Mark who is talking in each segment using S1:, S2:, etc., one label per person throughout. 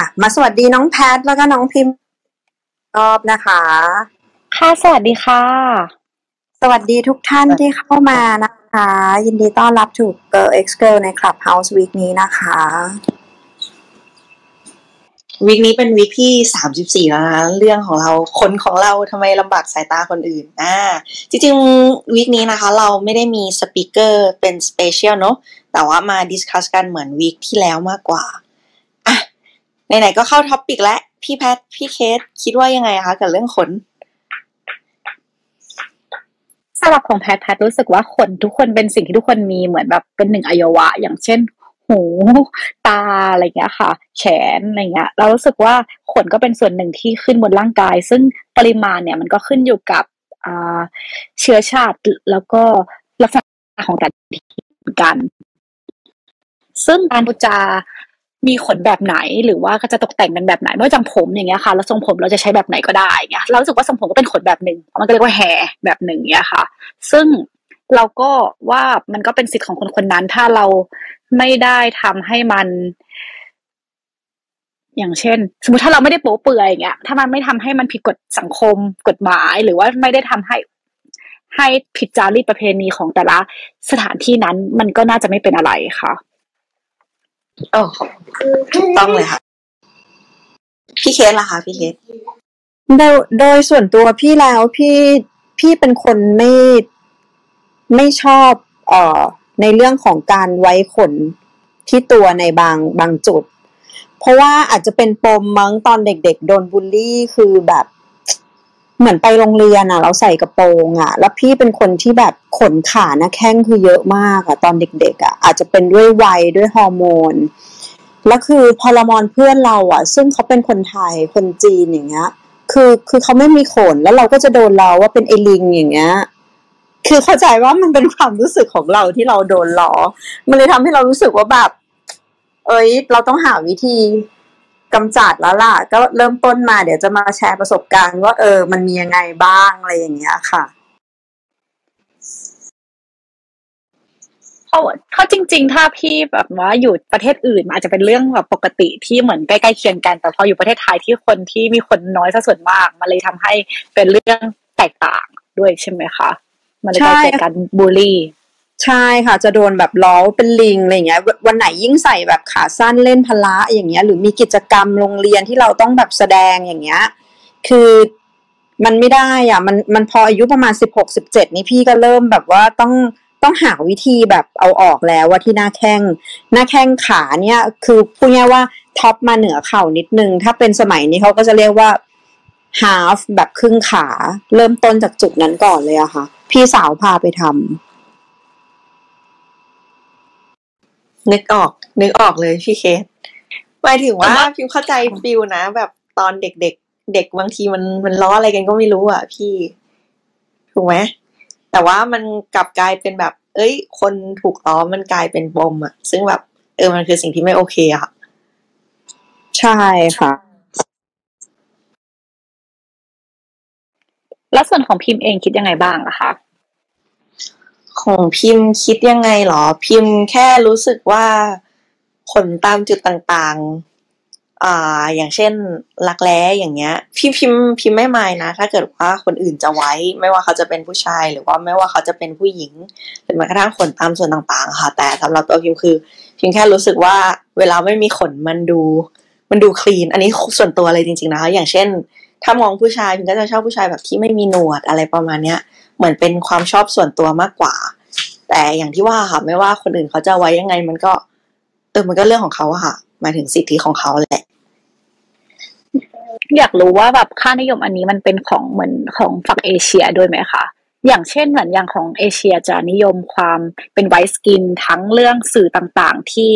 S1: อะ มาสวัสดีน้องแพทแล้วก็น้องพิมพ์รอบนะคะ
S2: ค่ะ สวัสดีค่ะ
S1: สวัสดีทุกท่านที่เข้ามานะคะ ยินดีต้อนรับถูก Girl X Girl ใน Clubhouse Week นี้นะคะ
S3: วิกนี้เป็นวิกที่สามสิบสี่แล้วนะเรื่องของเราคนของเราทำไมลำบากสายตาคนอื่นอ่าจริงๆวิกนี้นะคะ เราไม่ได้มีสปิเกอร์เป็นสเปเชียลเนาะแต่ว่ามา discuss กันเหมือน week ที่แล้วมากกว่าอะ ไหนๆก็เข้า topic แล้วพี่แพทพี่เคสคิดว่ายังไงคะกับเรื่องขน
S2: สำหรับของแพทแพทรู้สึกว่าขนทุกคนเป็นสิ่งที่ทุกคนมีเหมือนแบบเป็นหนึ่งอวัยวะ อย่างเช่น หูตาอะไรเงี้ยค่ะ แขนอะไรเงี้ย เรารู้สึกว่าขนก็เป็นส่วนหนึ่งที่ขึ้นบนร่างกาย ซึ่งปริมาณเนี่ยมันก็ขึ้นอยู่กับเชื้อชาติแล้วก็ลักษณะของแต่ละที่เหมือนกัน ซึ่งการพูจา มีขนแบบไหนหรือว่าก็จะตกแต่งกันแบบไหนไม่ว่าจังผมอย่างเงี้ยค่ะแล้วทรงผมเราจะใช้แบบไหนก็ได้เงี้ยเราสึกว่าทรงผมก็เป็นขนแบบหนึ่งมันก็เรียกว่าแฮแบบหนึ่งเงี้ยค่ะ ซึ่งเราก็ว่ามันก็เป็นสิทธิ์ของคนคนนั้น ถ้าเราไม่ได้ทำให้มัน อย่างเช่น สมมติถ้าเราไม่ได้โป๊เปื่อยอย่างเงี้ย ถ้ามันไม่ทำให้มันผิดกฎสังคมกฎหมาย หรือว่าไม่ได้ทำให้ให้ผิดจารีตประเพณีของแต่ละสถานที่นั้น มันก็น่าจะไม่เป็นอะไรค่ะ
S3: โอ้ถูกต้องเลยค่ะ พี่เคสล่ะคะพี่เคส
S1: โดยโดยส่วนตัวพี่แล้วพี่พี่เป็นคนไม่ไม่ชอบเอ่อในเรื่องของการไว้ขนที่ตัวในบางบางจุด เพราะว่าอาจจะเป็นปมมั้งตอนเด็ก ๆ โดนบูลลี่คือแบบ เหมือนไปโรงเรียนอะ เราใส่กระโปรงอะ แล้วพี่เป็นคนที่แบบขนขาหน้าแข้งคือเยอะมากอะ ตอนเด็ก ๆ อะ อาจจะเป็นด้วยวัยด้วยฮอร์โมนแล้วคือพอละมอนเพื่อนเราอะ ซึ่งเขาเป็นคนไทยคนจีนอย่างเงี้ย คือคือเขาไม่มีขนแล้วเราก็จะโดนเราว่าเป็นไอลิงอย่างเงี้ยคือเข้าใจว่ามันเป็นความรู้สึกของเราที่เราโดนล้อ มันเลยทำให้เรารู้สึกว่าแบบ เอ้ย เราต้องหาวิธี กำจัดแล้วล่ะ ก็เริ่มต้นมาเดี๋ยวจะมาแชร์ประสบการณ์ว่าเออ มันมียังไงบ้างอะไรอย่างเงี้ยค่ะ
S2: เขาเขาจริง ๆ ถ้าพี่แบบว่าอยู่ประเทศอื่นมันอาจจะเป็นเรื่องแบบปกติที่เหมือนใกล้ๆเคียงกัน แต่พออยู่ประเทศไทยที่คนที่มีคนน้อยซะส่วนมาก มันเลยทำให้เป็นเรื่องแตกต่างด้วยใช่ไหมคะ มันเลย
S1: ใช่
S2: เกิดการบูลลี่
S1: ใช่ค่ะจะโดนแบบล้อเป็นลิงอะไรเงี้ย วันไหนยิ่งใส่แบบขาสั้นเล่นพละอย่างเงี้ย หรือมีกิจกรรมโรงเรียนที่เราต้องแบบแสดงอย่างเงี้ย คือมันไม่ได้อะมันมันพออายุประมาณสิบหกสิบเจ็ดนี่พี่ก็เริ่มแบบว่าต้องต้องหาวิธีแบบเอาออกแล้วว่าที่หน้าแข้ง หน้าแข้งขาเนี่ย คือพูดง่ายว่าท็อปมาเหนือเข่านิดนึง ถ้าเป็นสมัยนี้เขาก็จะเรียกว่า half แบบครึ่งขา เริ่มต้นจากจุดนั้นก่อนเลยอะค่ะ พี่สาวพาไปทำ
S3: นึกออก นึกออกเลยพี่เคสหมายถึงว่าพิมเข้าใจฟิลนะแบบตอนเด็กๆเด็กบางทีมันมันล้ออะไรกันก็ไม่รู้อะพี่ ถูกไหมแต่ว่ามันกลับกลายเป็นแบบ เอ้ย คนถูกล้อมันกลายเป็นปมอะ ซึ่งแบบ เออมันคือสิ่งที่ไม่โอเคอะ
S1: ใช่ค่ะ
S2: แล้วส่วนของพิมพ์เองคิดยังไงบ้างอะคะ
S3: ของพิมพ์คิดยังไงหรอ พิมพ์แค่รู้สึกว่าขนตามจุดต่างๆ อ่า อย่างเช่นรักแร้อย่างเงี้ย พี่พิมพ์พิมพ์ไม่มายนะ ถ้าเกิดว่าคนอื่นจะไว้ ไม่ว่าเขาจะเป็นผู้ชาย หรือว่าไม่ว่าเขาจะเป็นผู้หญิง หรือแม้กระทั่งขนตามส่วนต่างๆ ค่ะ แต่สำหรับตัวพิมพ์คือ พิมพ์แค่รู้สึกว่าเวลาไม่มีขนมันดู มันดูคลีน อันนี้ส่วนตัวเลยจริง ๆ นะคะ อย่างเช่น ถ้ามองผู้ชายพิมก็จะชอบผู้ชายแบบที่ไม่มีหนวดอะไรประมาณเนี้ย เหมือนเป็นความชอบส่วนตัวมากกว่า แต่อย่างที่ว่าค่ะไม่ว่าคนอื่นเขาจะไว้ยังไง มันก็เออมันก็เรื่องของเขาอะค่ะหมายถึงสิทธิของเขาแหละ
S2: อยากรู้ว่าแบบค่านิยมอันนี้มันเป็นของเหมือนของฝั่งเอเชียด้วยไหมคะอย่างเช่นเหมือนอย่างของเอเชียจะนิยมความเป็นไวท์สกินทั้งเรื่องสื่อต่างๆ ที่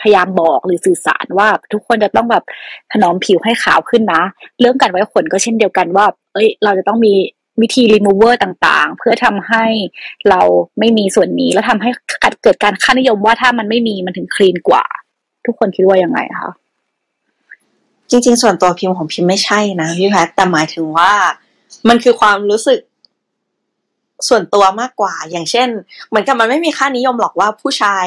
S2: พยายามบอกหรือสื่อสารว่า ทุกคนจะต้องแบบถนอมผิวให้ขาวขึ้นนะ เรื่องการไว้ขนก็เช่นเดียวกันว่า เอ้ย เราจะต้องมี วิธี remover ต่างๆ เพื่อทำให้เราไม่มีส่วนนี้ แล้วทำให้เกิดการค่านิยมว่าถ้ามันไม่มีมันถึงคลีนกว่า ทุกคนคิดว่ายังไงคะ
S3: จริง ๆ ส่วนตัวพิมพ์ของพิมพ์ไม่ใช่นะพี่แพทแต่หมายถึงว่า มันคือความรู้สึกส่วนตัวมากกว่า อย่างเช่น เหมือนกับมันไม่มีค่านิยมหรอกว่าผู้ชาย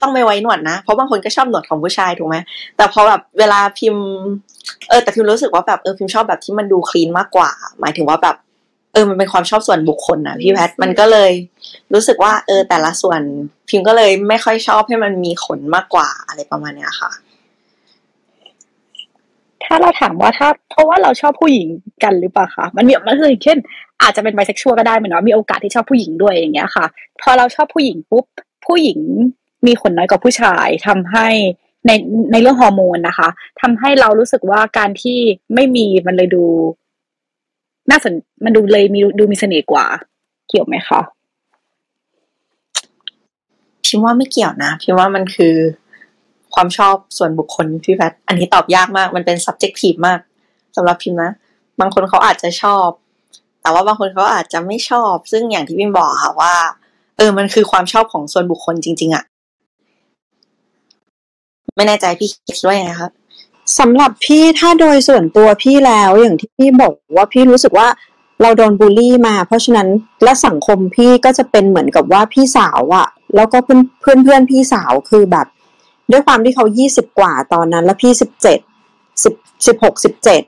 S3: ต้องไม่ไว้หนวดนะ เพราะบางคนก็ชอบหนวดของผู้ชายถูกไหมแต่พอแบบเวลาพิมพ์ เออแต่พิมรู้สึกว่าแบบเออพิมชอบแบบที่มันดูคลีนมากกว่า หมายถึงว่าแบบ เออมันเป็นความชอบส่วนบุคคลนะพี่แพทมันก็เลย รู้สึกว่าเออแต่ละส่วนพิมก็เลยไม่ค่อยชอบให้มันมีขนมากกว่าอะไรประมาณเนี้ยค่ะ
S2: ถ้าเราถามว่าถ้าเพราะว่าเราชอบผู้หญิงกันหรือเปล่าคะมันมีมันคือเช่น อาจจะเป็นไบเซ็กชวลก็ได้เหมือนว่ามีโอกาสที่ชอบผู้หญิงด้วยอย่างเงี้ยค่ะ พอเราชอบผู้หญิงปุ๊บผู้หญิงมีขนน้อยกว่าผู้ชายทำให้ในในเรื่องฮอร์โมนนะคะทำให้เรารู้สึกว่าการที่ไม่มีมันเลยดู น่าสนมันดูเลยมีดูมีเสน่ห์กว่า เกี่ยวไหมคะ
S3: พิมว่าไม่เกี่ยวนะพิมว่ามันคือความชอบส่วนบุคคลพี่แพทอันนี้ตอบยากมาก มันเป็น subjective มากสำหรับพิมนะ บางคนเขาอาจจะชอบ แต่ว่าบางคนเขาอาจจะไม่ชอบ ซึ่งอย่างที่พิมบอกค่ะว่า เออ มันคือความชอบของส่วนบุคคลจริง ๆอะไม่แน่ใจพี่คิดว่ายังไงครับ
S1: สำหรับพี่ถ้าโดยส่วนตัวพี่แล้วอย่างที่พี่บอกว่าพี่รู้สึกว่าเราโดนบูลลี่มา เพราะฉะนั้นและสังคมพี่ก็จะเป็นเหมือนกับว่าพี่สาวอะแล้วก็เพื่อนเพื่อนเพื่อนพี่สาวคือแบบ ด้วยความที่เขายี่สิบกว่าตอนนั้น แล้วพี่สิบเจ็ดสิบสิบหกสิบเจ็ด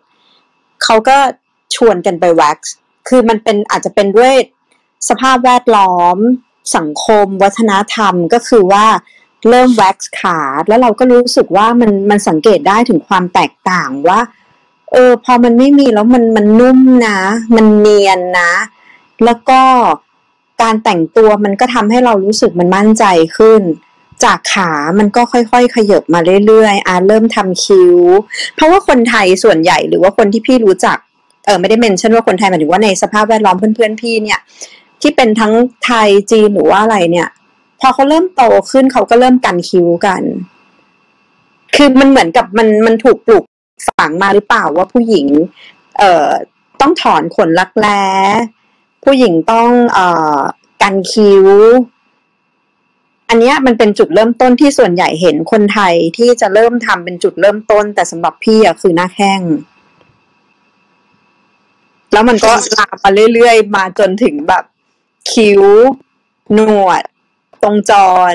S1: เขาก็ชวนกันไปแว็กซ์คือมันเป็นอาจจะเป็นด้วยสภาพแวดล้อมสังคม วัฒนธรรมก็คือว่า เริ่มแว็กซ์ขาแล้วเราก็รู้สึกว่ามันมันสังเกตได้ถึงความแตกต่างว่า เออ พอมันไม่มีแล้วมันมันนุ่มนะ มันเนียนนะ แล้วก็การแต่งตัวมันก็ทำให้เรารู้สึกมันมั่นใจขึ้น จากขามันก็ค่อยๆ ขยับมาเรื่อยๆอาเริ่มทำคิ้ว เพราะว่าคนไทยส่วนใหญ่หรือว่าคนที่พี่รู้จัก เออไม่ได้เมนชั่นว่าคนไทยหมายถึงว่าในสภาพแวดล้อมเพื่อนๆพี่เนี่ย ที่เป็นทั้งไทยจีนหรือว่าอะไรเนี่ย อเขาเริ่มโตขึ้นเขาก็เริ่มกันคิ้วกัน คือมันเหมือนกับมันมันถูกปลูกฝังมาหรือเปล่าว่าผู้หญิง เอ่อต้องถอนขนรักแร้ผู้หญิงต้องเอ่อกันคิ้ว อันนี้มันเป็นจุดเริ่มต้นที่ส่วนใหญ่เห็นคนไทยที่จะเริ่มทำเป็นจุดเริ่มต้น แต่สำหรับพี่อะคือหน้าแข้งแล้วมันก็ลามมาเรื่อยๆ มาจนถึงแบบคิ้ว หนวด ตรงจร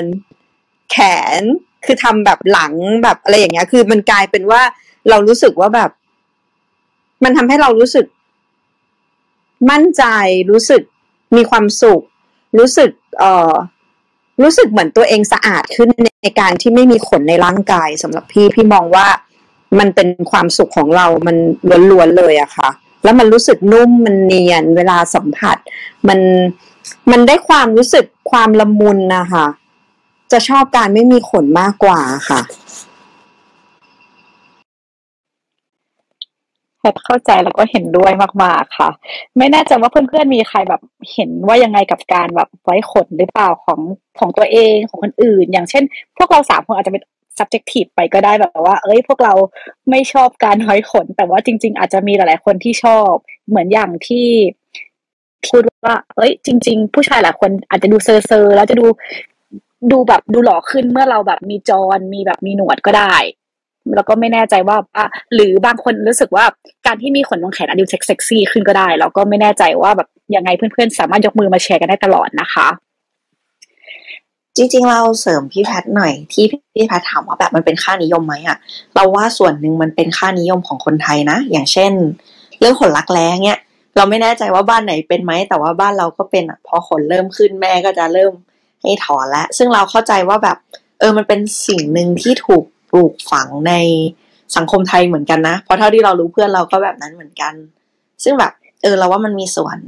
S1: แขนคือทำแบบหลังแบบอะไรอย่างเงี้ย คือมันกลายเป็นว่าเรารู้สึกว่าแบบ มันทำให้เรารู้สึก มั่นใจรู้สึกมีความสุข รู้สึก เอ่อ รู้สึกเหมือนตัวเองสะอาดขึ้นในการที่ไม่มีขนในร่างกายสำหรับพี่พี่มองว่ามันเป็นความสุขของเรา มันล้วนๆเลยอะค่ะ แล้วมันรู้สึกนุ่มมันเนียน เวลาสัมผัส มัน มันได้ความรู้สึกความละมุนนะคะจะชอบการไม่มีขนมากกว่าค่ะ
S2: แพทเข้าใจแล้วก็เห็นด้วยมากๆค่ะ ไม่แน่ใจว่าเพื่อนๆมีใครแบบเห็นว่ายังไงกับการแบบไว้ขนหรือเปล่าของของตัวเองของคนอื่น อย่างเช่น พวกเราสามคนอาจจะเป็น subjective ไปก็ได้แบบว่า เอ้ย พวกเราไม่ชอบการไว้ขน แต่ว่าจริง ๆ อาจจะมีหลายๆคนที่ชอบ เหมือนอย่างที่พูด ว่าเอ้ย จริง ๆ ผู้ชายหลายคนอาจจะดูเซอร์เซอร์แล้วจะดูดูแบบดูหล่อขึ้นเมื่อเราแบบมีจรมีแบบมีหนวดก็ได้ แล้วก็ไม่แน่ใจว่าอะหรือบางคนรู้สึกว่าการที่มีขนตรงแขนอาจจะเซ็กซี่ขึ้นก็ได้ แล้วก็ไม่แน่ใจว่าแบบยังไงเพื่อนๆ สามารถยกมือมาแชร์กันได้ตลอดนะคะ
S3: จริง ๆ เราเสริมพี่แพทหน่อยที่พี่แพทถามว่าแบบมันเป็นค่านิยมไหมอะเราว่าส่วนหนึ่งมันเป็นค่านิยมของคนไทยนะ อย่างเช่น เรื่องขนรักแร้เนี่ย เราไม่แน่ใจว่าบ้านไหนเป็นไหม แต่ว่าบ้านเราก็เป็นอะพอขนเริ่มขึ้นแม่ก็จะเริ่มให้ถอนแล้วซึ่งเราเข้าใจว่าแบบ เออมันเป็นสิ่งหนึ่งที่ถูกปลูกฝังในสังคมไทยเหมือนกันนะเพราะเท่าที่เรารู้เพื่อนเราก็แบบนั้นเหมือนกัน ซึ่งแบบ เออเราว่ามันมีส่วน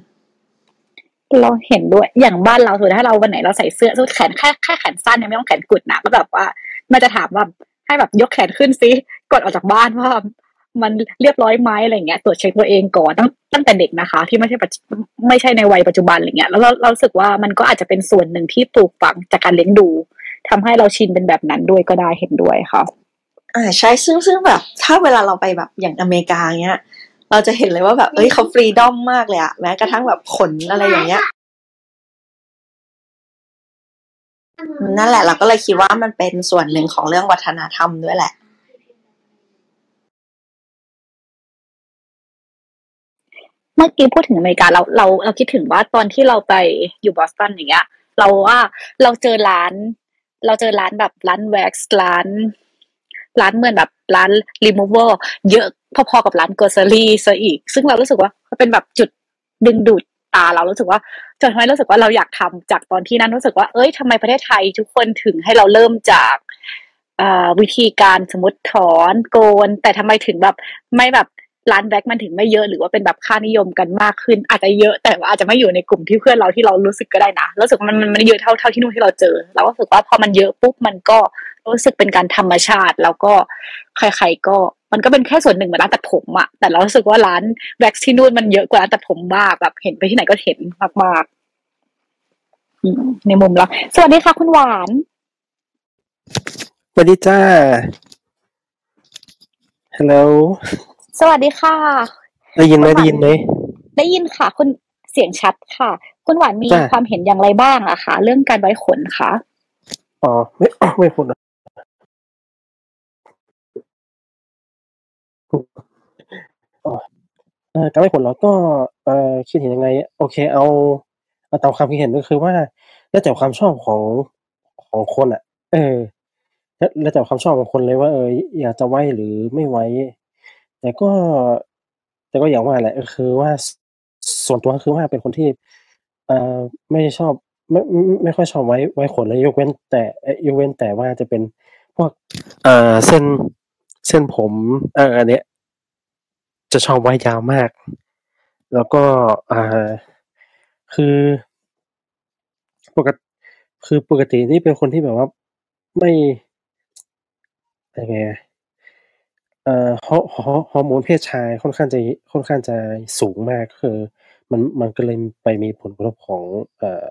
S2: เราเห็นด้วยอย่างบ้านเราถือถ้าเราวันไหนเราใส่เสื้อสุดแขนแค่แค่แขนสั้นเนี่ยไม่ต้องแขนกุดนะก็แบบว่ามันจะถามว่าให้แบบยกแขนขึ้นซิกดออกจากบ้านว่า มันเรียบร้อยไหมอะไรเงี้ยตรวจเช็คตัวเองก่อนตั้งตั้งแต่เด็กนะคะ ที่ไม่ใช่ไม่ใช่ในวัยปัจจุบันอะไรเงี้ยแล้วเราเราสึกว่ามันก็อาจจะเป็นส่วนหนึ่งที่ปลูกฝังจากการเลี้ยงดูทำให้เราชินเป็นแบบนั้นด้วยก็ได้เห็นด้วยค่ะ
S3: อ่าใช่ซึ่งซึ่งแบบ ถ้าเวลาเราไปแบบอย่างอเมริกาเงี้ย เราจะเห็นเลยว่าแบบเอ้ยเขาฟรีดอมมากเลยอะแม้กระทั่งแบบขนอะไรอย่างเงี้ยนั่นแหละเราก็เลยคิดว่ามันเป็นส่วนหนึ่งของเรื่องวัฒนธรรมด้วยแหละ
S2: เมื่อกี้พูดถึงอเมริกาเราเราเราคิดถึงว่าตอนที่เราไปอยู่บอสตันอย่างเงี้ย เราว่าเราเจอร้าน เราเจอร้านแบบร้านแว็กซ์ร้าน ร้านเหมือนแบบร้านรีมูเวอร์เยอะพอๆกับร้าน grocery ซะอีก ซึ่งเรารู้สึกว่าเป็นแบบจุดดึงดูดตาเรารู้สึกว่าจนทำให้รู้สึกว่าเราอยากทำจากตอนที่นั้นรู้สึกว่าเอ้ยทำไมประเทศไทยทุกคนถึงให้เราเริ่มจากวิธีการสมมติถอนโกน แต่ทำไมถึงแบบไม่แบบ ร้านแบ็กมันถึงไม่เยอะหรือว่าเป็นแบบค่านิยมกันมากขึ้น อาจจะเยอะแต่ว่าอาจจะไม่อยู่ในกลุ่มที่เพื่อนเราที่เรารู้สึกก็ได้นะรู้สึกมันมันไม่เยอะเท่าเท่าที่นู่นที่เราเจอ เราก็รู้สึกว่าพอมันเยอะปุ๊บมันก็รู้สึกเป็นการธรรมชาติ แล้วก็ใครๆก็มันก็เป็นแค่ส่วนหนึ่งเหมือนร้านตัดผมอะแต่เรารู้สึกว่าร้านแว็กซ์ที่นู่นมันเยอะกว่าร้านตัดผมมากแบบเห็นไปที่ไหนก็เห็นมากๆในมุมเราสวัสดีค่ะคุณหวาน
S4: สวัสดีจ้าฮัลโหล
S2: สวัสดีค่ะ
S4: ได้ยินไหมได้ยินไหม
S2: ได้ยินค่ะ คุณเสียงชัดค่ะ คุณหวานมีความเห็นอย่างไรบ้างอะคะเรื่องการไว้ขนคะ
S4: อ๋อไม่ไม่ขนการไว้ขนเราก็เออคิดเห็นยังไง โอเค เอาเอาตามความคิดเห็นก็คือว่าแล้วแต่ความชอบของของคนอะเออแล้วแต่ความชอบของคนเลยว่าเอออยากจะไว้หรือไม่ไว้ แต่ก็ แต่ก็อย่างว่าแหละก็คือว่าส่วนตัวก็คือว่าเป็นคนที่เอ่อไม่ชอบไม่ไม่ค่อยชอบไว้ไว้ขนเลยยกเว้น แต่ยกเว้นแต่ว่าจะเป็นพวกเอ่อเส้นเส้นผมเอ่ออันเนี้ยจะชอบไว้ยาวมาก แล้วก็อ่าคือปกติคือปกตินี่เป็นคนที่แบบว่าไม่ยังไง เอ่อฮอฮอฮอร์โมนเพศชายค่อนข้างจะค่อนข้างจะสูงมากคือ มันมันก็เลยไปมีผลกระทบของ เอ่อ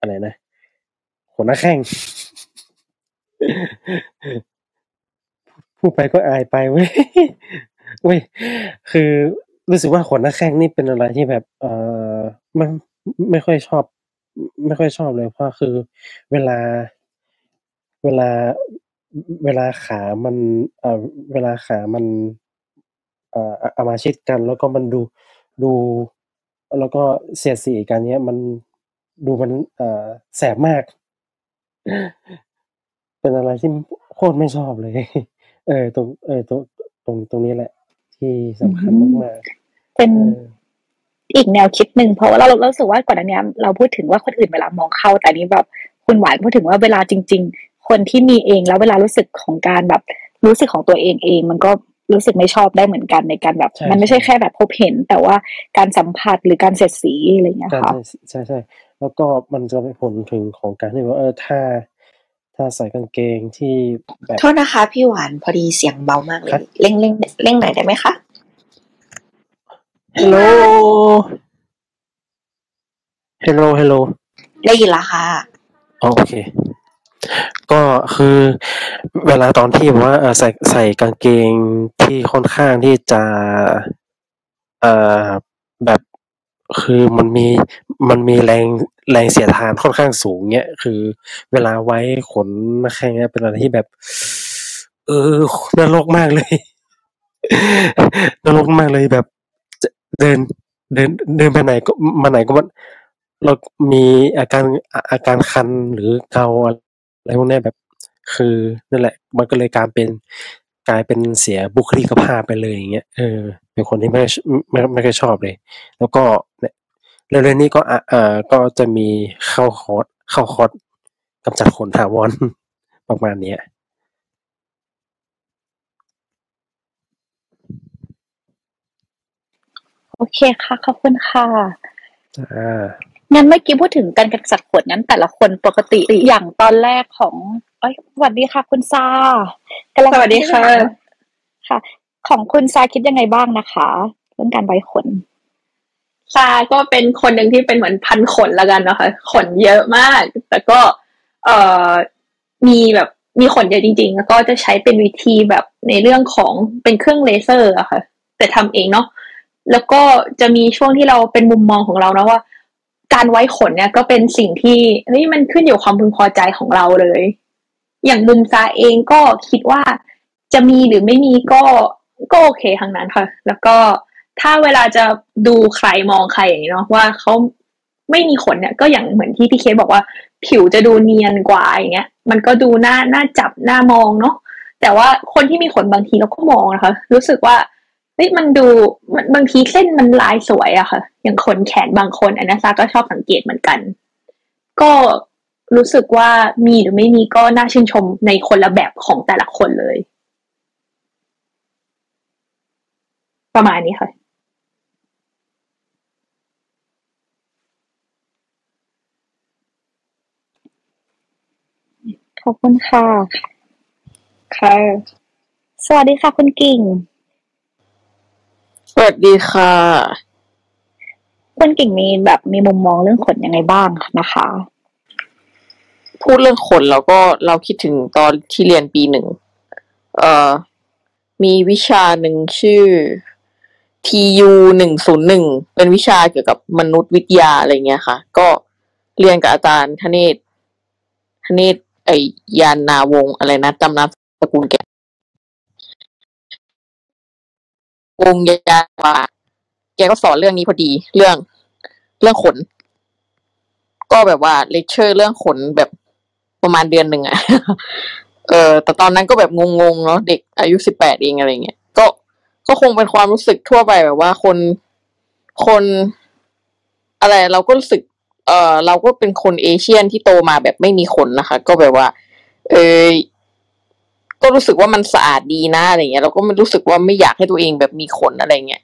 S4: อะไรนะหัวหน้าแข้งพูดไปก็อายไปเว้ยเว้ยคือรู้สึกว่าขนหน้าแข้งนี่เป็นอะไรที่แบบ เอ่อไม่ไม่ค่อยชอบ ไม่ค่อยชอบเลยเพราะคือเวลา เวลา เวลาขามันเอ่อเวลาขามันเอ่อเอามาชิดกัน แล้วก็มันดูดู แล้วก็เสียดสีกันเนี้ยมันดูมันเอ่อแสบมาก เป็นอะไรที่โคตรไม่ชอบเลย เออตรงเออตรงตรงตรงนี้แหละ ที่สำคัญมาก
S2: ๆเป็นอีกแนวคิดหนึ่งเพราะว่าเราเราสึกว่าก่อนอันนี้เราพูดถึงว่าคนอื่นเวลามองเข้าแต่นี้แบบคุณหวานพูดถึงว่าเวลาจริง คนที่มีเองแล้วเวลารู้สึกของการแบบรู้สึกของตัวเองเอง มันก็รู้สึกไม่ชอบได้เหมือนกันในการแบบ มันไม่ใช่แค่แบบพบเห็น แต่ว่าการสัมผัสหรือการเสียดสีอะไรเงี้ยค่ะ
S4: ใช่ใช่แล้วก็มันจะไปผลถึงของการที่ว่าเออถ้า ถ้าใส่กางเกงที่
S3: แบบโทษนะคะ พี่หวานพอดีเสียงเบามากเลยเร่งเร่งเร่งหน่อยได้ไหมคะ
S4: ฮัลโหลฮัลโหลฮัลโหล
S3: ได้ยินละค่ะ
S4: โอเค ก็คือเวลาตอนที่ว่าใส่ใส่กางเกงที่ค่อนข้างที่จะเอ่อแบบคือมันมีมันมีแรงแรงเสียดทานค่อนข้างสูงเนี้ยคือเวลาไว้ขนแข้งเนี้ยเป็นอะไรที่แบบ เออนรกมากเลยนรกมากเลยแบบเดิน เดินเดินไปไหนก็มาไหนก็มันเรามีอาการอาการคันหรือเกาอะไร พวกนี้แบบคือนั่นแหละ มันก็เลยการเป็นกลายเป็นเสียบุคลิกภาพไปเลยอย่างเงี้ยเออเป็นคนที่ไม่ไม่ไม่ค่อยชอบเลย แล้วก็เนี่ยเรื่องนี้ก็อ่าก็จะมีเข้าคอร์สเข้าคอร์สกำจัดขนถาวรประมาณนี้
S2: โอเคค่ะ ขอบคุณค่ะ
S4: อ่า
S2: งั้นเมื่อกี้พูดถึงการกำจัดขนนั้นแต่ละคนปกติอย่างตอนแรกของเอ้ยสวัสดีค่ะ คุณซา
S3: สวัสดีค่ะ
S2: ค่ะ ของคุณซาคิดยังไงบ้างนะคะ เรื่องการไว้ขน
S5: ซาก็เป็นคนหนึ่งที่เป็นเหมือนพันขนละกันนะคะ ขนเยอะมาก แต่ก็ เอ่อมีแบบมีขนเยอะจริงๆ แล้วก็จะใช้เป็นวิธีแบบในเรื่องของเป็นเครื่องเลเซอร์อะค่ะ แต่ทำเองเนาะแล้วก็จะมีช่วงที่เราเป็นมุมมองของเรานะว่า การไว้ขนเนี่ยก็เป็นสิ่งที่เฮ้ยมันขึ้นอยู่ความพึงพอใจของเราเลย อย่างมุมซาเองก็คิดว่าจะมีหรือไม่มีก็ก็โอเคทางนั้นค่ะ แล้วก็ถ้าเวลาจะดูใครมองใครอย่างนี้เนาะว่าเขาไม่มีขนเนี่ย ก็อย่างเหมือนที่พี่เคบอกว่า ผิวจะดูเนียนกว่าอย่างเงี้ย มันก็ดูหน่าหน่าจับหน่ามองเนาะแต่ว่าคนที่มีขนบางทีเราก็มองนะคะ รู้สึกว่า เฮ้ยมันดูบางทีเส้นมันลายสวยอะค่ะ อย่างขนแขนบางคนอันนี้ซาก็ชอบสังเกตเหมือนกัน ก็รู้สึกว่ามีหรือไม่มีก็น่าชื่นชมในคนละแบบของแต่ละคนเลย ประมาณนี้ค่ะ
S2: ขอบคุณค่ะ ค่ะ สวัสดีค่ะคุณกิ่ง
S6: สวัสดีค่ะ
S2: คุณกิ่งมีแบบมีมุมมองเรื่องขนยังไงบ้างนะคะ
S6: พูดเรื่องขนแล้วก็เราคิดถึงตอนที่เรียนปีหนึ่ง เอ่อ มีวิชาหนึ่งชื่อ TU หนึ่งศูนย์หนึ่งเป็นวิชาเกี่ยวกับมนุษยวิทยาอะไรเงี้ยค่ะ ก็เรียนกับอาจารย์ธเนศธเนศไอยานนาวงศ์อะไรนะจำนามสกุลแก วงยาว่า แกก็สอนเรื่องนี้พอดีเรื่องเรื่องขน ก็แบบว่าเลคเชอร์เรื่องขนแบบประมาณเดือนหนึ่งอะเออแต่ตอนนั้นก็แบบงงๆเนาะเด็กอายุสิบแปดเองอะไรเงี้ยก็ก็คงเป็นความรู้สึกทั่วไปแบบว่าคนคนอะไรเราก็รู้สึก เออเราก็เป็นคนเอเชียนที่โตมาแบบไม่มีขนนะคะ ก็แบบว่า เออ ก็รู้สึกว่ามันสะอาดดีนะอะไรเงี้ยเราก็ไม่รู้สึกว่าไม่อยากให้ตัวเองแบบมีขนอะไรเงี้ย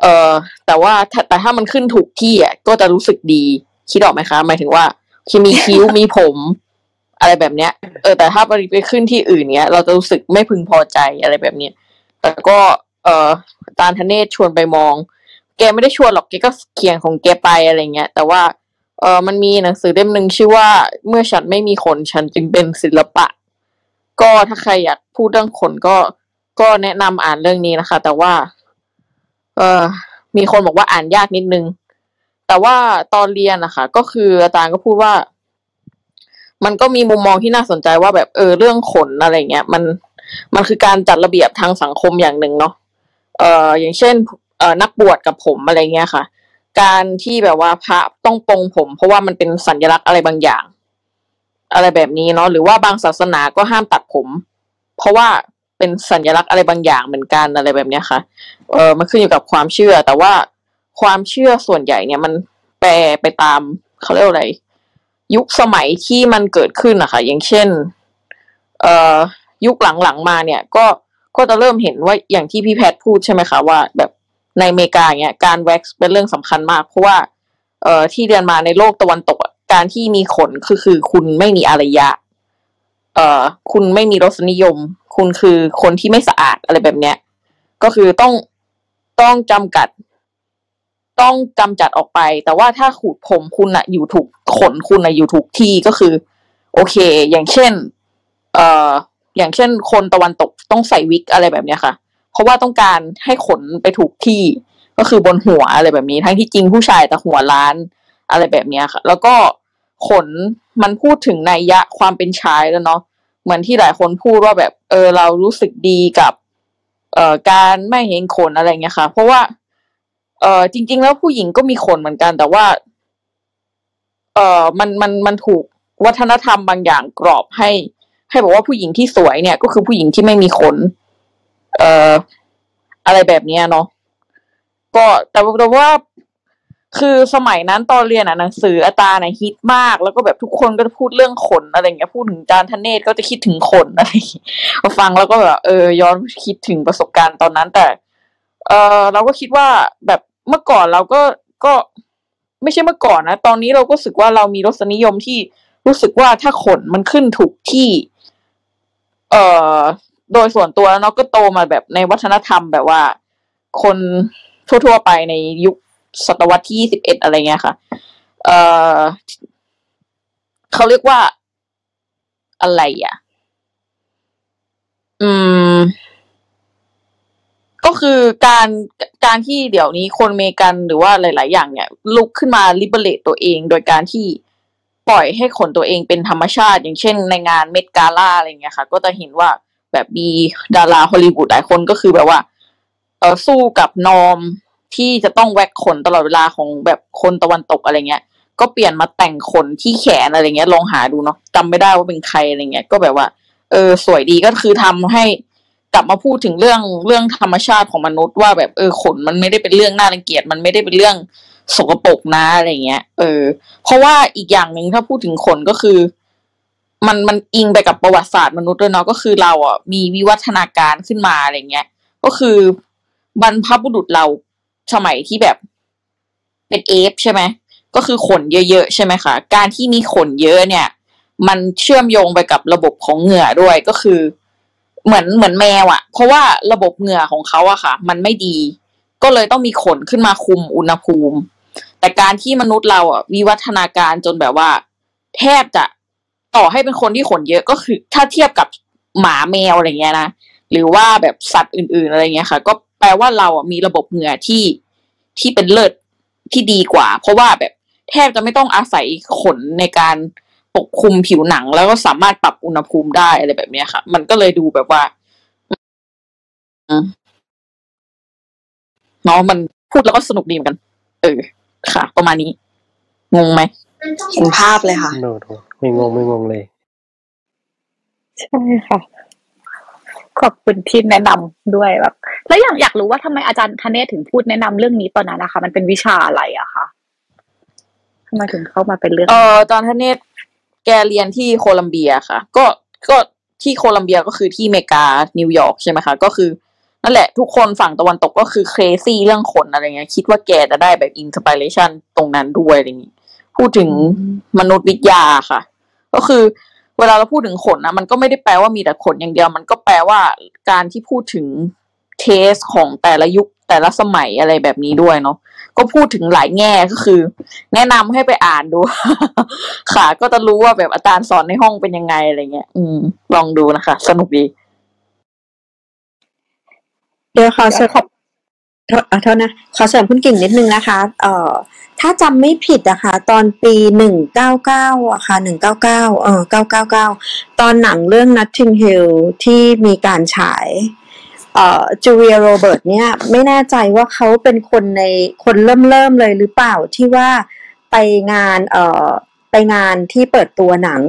S6: เออแต่ว่าถ้าแต่ถ้ามันขึ้นถูกที่อะก็จะรู้สึกดีคิดออกไหมคะ หมายถึงว่าที่มีคิ้วมีผม อะไรแบบเนี้ย เออแต่ถ้าไปไปขึ้นที่อื่นเนี้ย เราจะรู้สึกไม่พึงพอใจอะไรแบบเนี้ยแต่ก็เออตาลธเนศชวนไปมอง แกไม่ได้ชวนหรอกแกก็เขียนของแกไปอะไรเงี้ย แต่ว่าเออมันมีหนังสือเล่มหนึ่งชื่อว่า เมื่อฉันไม่มีขนฉันจึงเป็นศิลปะ ก็ถ้าใครอยากพูดเรื่องขนก็ก็แนะนำอ่านเรื่องนี้นะคะ แต่ว่า เออมีคนบอกว่าอ่านยากนิดนึง แต่ว่าตอนเรียนนะคะก็คืออาจารย์ก็พูดว่า มันก็มีมุมมองที่น่าสนใจว่าแบบเออเรื่องขนอะไรเงี้ย มันมันคือการจัดระเบียบทางสังคมอย่างหนึ่งเนาะเอออย่างเช่นเออนักบวชกับผมอะไรเงี้ยค่ะ การที่แบบว่าพระต้องปรงผม เพราะว่ามันเป็นสัญลักษณ์อะไรบางอย่าง อะไรแบบนี้เนาะหรือว่าบางศาสนาก็ห้ามตัดผม เพราะว่าเป็นสัญลักษณ์อะไรบางอย่างเหมือนกันอะไรแบบนี้ค่ะเออมันขึ้นอยู่กับความเชื่อ แต่ว่าความเชื่อส่วนใหญ่เนี่ยมันแปรไปตามเขาเรียกอะไร ยุคสมัยที่มันเกิดขึ้นอะค่ะอย่างเช่นเอ่อยุคหลังๆมาเนี่ย ก็ก็จะเริ่มเห็นว่าอย่างที่พี่แพทพูดใช่ไหมคะว่า แบบในอเมริกาเนี่ยการแว็กซ์เป็นเรื่องสำคัญมาก เพราะว่าเอ่อที่เรียนมาในโลกตะวันตกอะ การที่มีขนคือคือคุณไม่มีอารยะ เอ่อ คุณไม่มีรสนิยม คุณคือคนที่ไม่สะอาดอะไรแบบเนี้ย ก็คือต้องต้องจำกัด ต้องกำจัดออกไป แต่ว่าถ้าขูดผมคุณอะอยู่ถูกขนคุณอะอยู่ถูกที่ก็คือ โอเค อย่างเช่น เอ่อ อย่างเช่น คนตะวันตกต้องใส่วิกอะไรแบบเนี้ยค่ะ เพราะว่าต้องการให้ขนไปถูกที่ก็คือบนหัวอะไรแบบนี้ ทั้งที่จริงผู้ชายแต่หัวล้านอะไรแบบเนี้ยค่ะ แล้วก็ ขนมันพูดถึงนัยยะความเป็นชายแล้วเนาะเหมือนที่หลายคนพูดว่าแบบ เออ เรารู้สึกดีกับเอ่อการไม่เห็นขนอะไรเงี้ยค่ะ เพราะว่า เอ่อจริง ๆ แล้วผู้หญิงก็มีขนเหมือนกัน แต่ว่า เอ่อมันมันมันถูกวัฒนธรรมบางอย่างกรอบให้ ให้บอกว่าผู้หญิงที่สวยเนี่ย ก็คือผู้หญิงที่ไม่มีขน เอ่ออะไรแบบเนี้ยเนาะก็แต่แต่ว่า คือสมัยนั้นตอนเรียนอะหนังสืออาจารย์น่ะฮิตมาก แล้วก็แบบทุกคนก็จะพูดเรื่องขนอะไรเงี้ยพูดถึงจารย์ธเนศก็จะคิดถึงขนอะไรฟังแล้วก็แบบเออย้อนคิดถึงประสบการณ์ตอนนั้นแต่ เออเราก็คิดว่าแบบเมื่อก่อนเราก็ก็ไม่ใช่เมื่อก่อนนะ ตอนนี้เราก็รู้สึกว่าเรามีรสนิยมที่รู้สึกว่าถ้าขนมันขึ้นถูกที่ เอ่อ โดยส่วนตัวแล้วเนาะก็โตมาแบบในวัฒนธรรมแบบว่า คนทั่วๆไปในยุค ศตวรรษที่ยี่สิบเอ็ดอะไรเงี้ยค่ะ เอ่อเขาเรียกว่าอะไรอะ อืม ก็คือการการที่เดี๋ยวนี้คนเมกันหรือว่าหลาย ๆ อย่างเนี่ย ลุกขึ้นมาลิเบเลตตัวเองโดยการที่ปล่อยให้ขนตัวเองเป็นธรรมชาติ อย่างเช่นในงานเมดกาล่าอะไรเงี้ยค่ะ ก็จะเห็นว่าแบบมีดาราฮอลลีวูดหลายคนก็คือแบบว่า เออสู้กับนอม ที่จะต้องแว็กขนตลอดเวลาของแบบคนตะวันตกอะไรเงี้ย ก็เปลี่ยนมาแต่งขนที่แขนอะไรเงี้ยลองหาดูเนาะจำไม่ได้ว่าเป็นใครอะไรเงี้ย ก็แบบว่า เออ สวยดีก็คือทำให้กลับมาพูดถึงเรื่องเรื่องธรรมชาติของมนุษย์ว่าแบบเออขนมันไม่ได้เป็นเรื่องน่ารังเกียจมันไม่ได้เป็นเรื่องสกปรกนะอะไรเงี้ย เออ เพราะว่าอีกอย่างหนึ่งถ้าพูดถึงขนก็คือ มันมันอิงไปกับประวัติศาสตร์มนุษย์ด้วยเนาะก็คือเราอะมีวิวัฒนาการขึ้นมาอะไรเงี้ย ก็คือบรรพบุรุษเรา สมัยที่แบบเป็นเอฟใช่ไหมก็คือขนเยอะๆใช่ไหมคะการที่มีขนเยอะเนี่ย มันเชื่อมโยงไปกับระบบของเหงื่อด้วยก็คือ เหมือนเหมือนแมวอะเพราะว่าระบบเหงื่อของเขาอะค่ะ มันไม่ดี ก็เลยต้องมีขนขึ้นมาคุมอุณหภูมิ แต่การที่มนุษย์เราอะวิวัฒนาการจนแบบว่า แทบจะต่อให้เป็นคนที่ขนเยอะก็คือ ถ้าเทียบกับหมาแมวอะไรเงี้ยนะหรือว่าแบบสัตว์อื่น ๆอะไรเงี้ยค่ะ ก็ แปลว่าเราอะมีระบบเหงื่อที่ที่เป็นเลิศที่ดีกว่า เพราะว่าแบบแทบจะไม่ต้องอาศัยขนในการปกคลุมผิวหนัง แล้วก็สามารถปรับอุณหภูมิได้อะไรแบบเนี้ยค่ะ มันก็เลยดูแบบว่าเนาะมันพูดแล้วก็สนุกดีเหมือนกัน เออ ค่ะ ประมาณนี้ งงไหม
S3: เห็นภาพเลยค่ะ
S4: โนโนไม่งงไม่งงเลย
S2: ใช่ค่ะ ขอบคุณที่แนะนำด้วยแบบ แล้วอยากอยากรู้ว่าทำไมอาจารย์คเนศถึงพูดแนะนำเรื่องนี้ตอนนั้นนะคะ มันเป็นวิชาอะไรอะคะทำไมถึงเข้ามาเป็นเรื่อง
S6: เออตอนคเนศแกเรียนที่โคลัมเบียค่ะ ก็ก็ที่โคลัมเบียก็คือที่อเมริกานิวยอร์กใช่ไหมคะก็คือนั่นแหละทุกคนฝั่งตะวันตกก็คือ crazy เรื่องขนอะไรเงี้ย คิดว่าแกจะได้แบบ inspirationตรงนั้นด้วยอะไรอย่างงี้ พูดถึงมนุษยวิทยาค่ะ ก็คือ เวลาเราพูดถึงขนนะมันก็ไม่ได้แปลว่ามีแต่ขนอย่างเดียว มันก็แปลว่าการที่พูดถึงเทสของแต่ละยุคแต่ละสมัยอะไรแบบนี้ด้วยเนาะก็พูดถึงหลายแง่ก็คือ แนะนำให้ไปอ่านดู ค่ะ ก็จะรู้ว่าแบบอาจารย์สอนในห้องเป็นยังไงอะไรเงี้ย อืม ลองดูนะคะ สนุกดี
S1: เดี๋ยวขอเสริม โทษอะโทษนะ ขอเสริมคุณกิ่งนิดนึงนะคะ เอ่อ ถ้าจำไม่ผิดอะค่ะตอนปีหนึ่งเก้าเก้าอะค่ะหนึ่งเก้าเก้าเออเก้าเก้าเก้าตอนหนังเรื่อง Notting Hill ที่มีการฉายเอ่อจูเลียโรเบิร์ตเนี่ย ไม่แน่ใจว่าเขาเป็นคนในคนเริ่มเริ่มเลยหรือเปล่าที่ว่าไปงานเอ่อไปงานที่เปิดตัวหนัง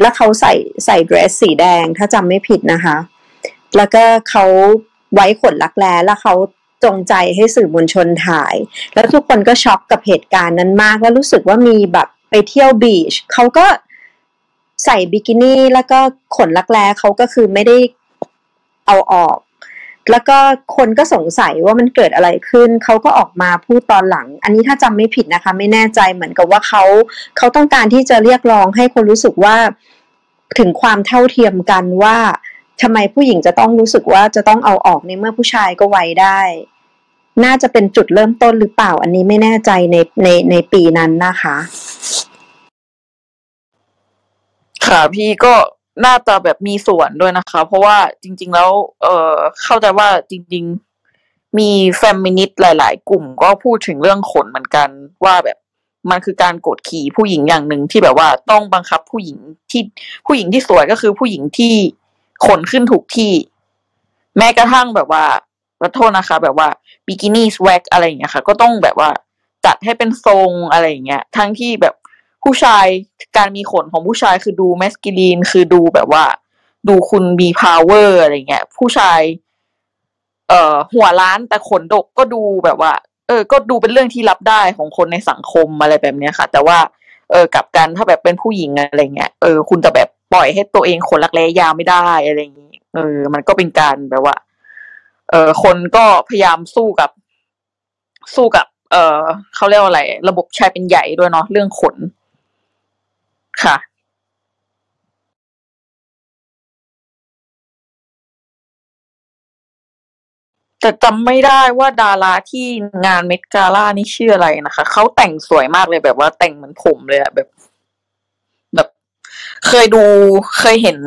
S1: แล้วเขาใส่ใส่เดรสสีแดงถ้าจำไม่ผิดนะคะ แล้วก็เขาไว้ขนลักแร้แล้วเขา จงใจให้สื่อมวลชนถ่าย แล้วทุกคนก็ช็อกกับเหตุการณ์นั้นมาก แล้วรู้สึกว่ามีแบบไปเที่ยวบีชเขาก็ใส่บิกินี่แล้วก็ขนลักแร้เขาก็คือไม่ได้เอาออก แล้วก็คนก็สงสัยว่ามันเกิดอะไรขึ้น เขาก็ออกมาพูดตอนหลัง อันนี้ถ้าจำไม่ผิดนะคะ ไม่แน่ใจเหมือนกับว่าเขาเขาต้องการที่จะเรียกร้องให้คนรู้สึกว่าถึงความเท่าเทียมกันว่า ทำไมผู้หญิงจะต้องรู้สึกว่าจะต้องเอาออกในเมื่อผู้ชายก็ไว้ได้ น่าจะเป็นจุดเริ่มต้นหรือเปล่า อันนี้ไม่แน่ใจในในในปีนั้นนะคะ
S6: ค่ะพี่ก็น่าจะแบบมีส่วนด้วยนะคะ เพราะว่าจริง ๆ แล้ว เออเข้าใจว่าจริง ๆ มีแฟมินิสต์หลาย ๆ กลุ่ม ก็พูดถึงเรื่องขนเหมือนกันว่าแบบมันคือการกดขี่ผู้หญิงอย่างหนึ่งที่แบบว่าต้องบังคับผู้หญิงที่ผู้หญิงที่สวยก็คือผู้หญิงที่ ขนขึ้นถูกที่ แม้กระทั่งแบบว่าขอโทษนะคะ แบบว่าบิกินี่แว็กซ์อะไรอย่างเงี้ยค่ะ ก็ต้องแบบว่าจัดให้เป็นทรงอะไรอย่างเงี้ย ทั้งที่แบบผู้ชายการมีขนของผู้ชายคือดู masculine คือดูแบบว่า ดูคุณมี power อะไรเงี้ย ผู้ชาย เอ่อ หัวล้านแต่ขนดกก็ดูแบบว่า เออ ก็ดูเป็นเรื่องที่รับได้ของคนในสังคมอะไรแบบเนี้ยค่ะ แต่ว่า เออกับกันถ้าแบบเป็นผู้หญิงอะไรเงี้ยเออ คุณจะแบบ ล่อยให้ตัวเองขนรักแร้ยาวไม่ได้อะไรอย่างงี้เออ มันก็เป็นการแบบว่า เออคนก็พยายามสู้กับ สู้กับ เออเขาเรียกว่าอะไร ระบบชายเป็นใหญ่ด้วยเนาะเรื่องขน ค่ะแต่จำไม่ได้ว่าดาราที่งานเมดกาล่านี่ชื่ออะไรนะคะ เขาแต่งสวยมากเลยแบบว่าแต่งเหมือนผมเลยอะแบบ เคยดูเคยเห็น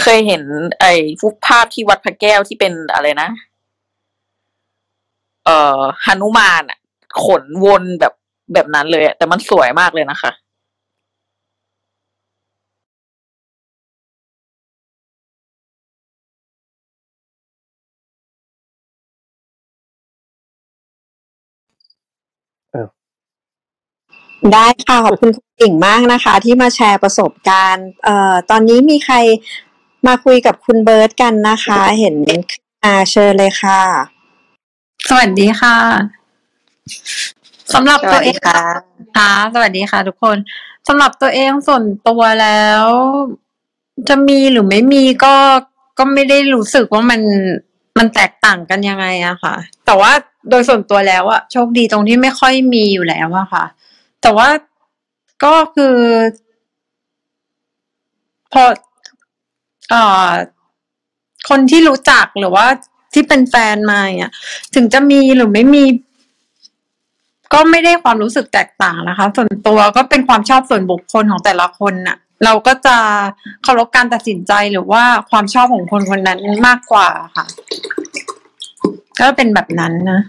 S6: เคยเห็น ไอ้ฟุกภาพที่วัดพระแก้วที่เป็นอะไรนะ เอ่อฮนุมานอะขนวนแบบแบบนั้นเลยอะแต่มันสวยมากเลยนะคะ
S1: ได้ค่ะขอบคุณคุณกิ่งมากนะคะ ที่มาแชร์ประสบการณ์เอ่อตอนนี้มีใครมาคุยกับคุณเบิร์ตกันนะคะ เห็นมาเชิญเลยค่ะ
S7: สวัสดีค่ะสำหรับ
S3: ส
S7: ตั
S3: วั
S7: ว
S3: ส
S7: เอ
S3: ดี
S7: ง
S3: ค่ะ
S7: ค่ะ สวัสดีค่ะ ทุกคนสำหรับตัวเองส่วนตัวแล้ว จะมีหรือไม่มีก็ก็ไม่ได้รู้สึกว่ามันมันแตกต่างกันยังไงอะค่ะ แต่ว่าโดยส่วนตัวแล้วอะโชคดีตรงที่ไม่ค่อยมีอยู่แล้วอะค่ะ แต่ว่าก็คือ พอเอ่อคนที่รู้จักหรือว่าที่เป็นแฟนมาเนี่ยถึงจะมีหรือไม่มี ก็ไม่ได้ความรู้สึกแตกต่างนะคะ ส่วนตัวก็เป็นความชอบส่วนบุคคลของแต่ละคนน่ะ เราก็จะเคารพการตัดสินใจหรือว่าความชอบของคนคนนั้นมากกว่าค่ะ ก็เป็นแบบนั้นนะ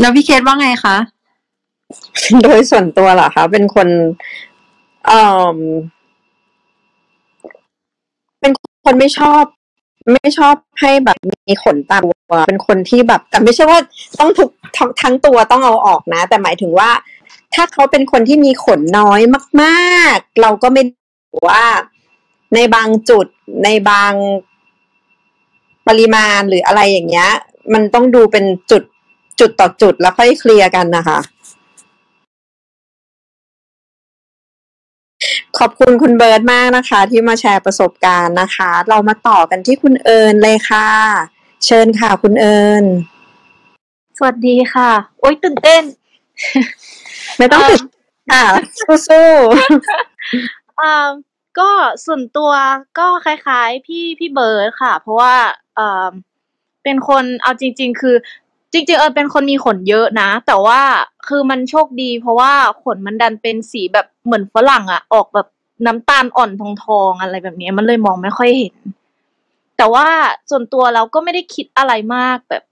S7: แล้วพี่เคสว่าไงคะ
S1: โดยส่วนตัวเหรอคะ เป็นคนเอ่อเป็นคนไม่ชอบ ไม่ชอบให้แบบมีขนตามตัวเป็นคนที่แบบ แต่ไม่ใช่ว่าต้องทุกทั้งทั้งตัวต้องเอาออกนะ แต่หมายถึงว่า ถ้าเขาเป็นคนที่มีขนน้อยมาก ๆ เราก็ไม่ว่าในบางจุดในบางปริมาณหรืออะไรอย่างเงี้ย มันต้องดูเป็นจุด จุดต่อจุดแล้วค่อยเคลียร์กันนะคะ ขอบคุณคุณเบิร์ตมากนะคะ ที่มาแชร์ประสบการณ์นะคะ เรามาต่อกันที่คุณเอิญเลยค่ะ เชิญค่ะคุณเอิญ
S8: สวัสดีค่ะ โอ๊ยตื่นเต้น
S1: ไม่ต้องตื่นค่ะสู้
S8: อ่าก็ส่วนตัวก็คล้ายๆ พี่พี่เบิร์ดค่ะ เพราะว่าเอ่อเป็นคนเอาจริง ๆ คือ จริงๆเออเป็นคนมีขนเยอะนะ แต่ว่าคือมันโชคดี เพราะว่าขนมันดันเป็นสีแบบเหมือนฝรั่งอะออกแบบน้ำตาลอ่อนทองๆอะไรแบบนี้มันเลยมองไม่ค่อยเห็น แต่ว่าส่วนตัวเราก็ไม่ได้คิดอะไรมากแบบ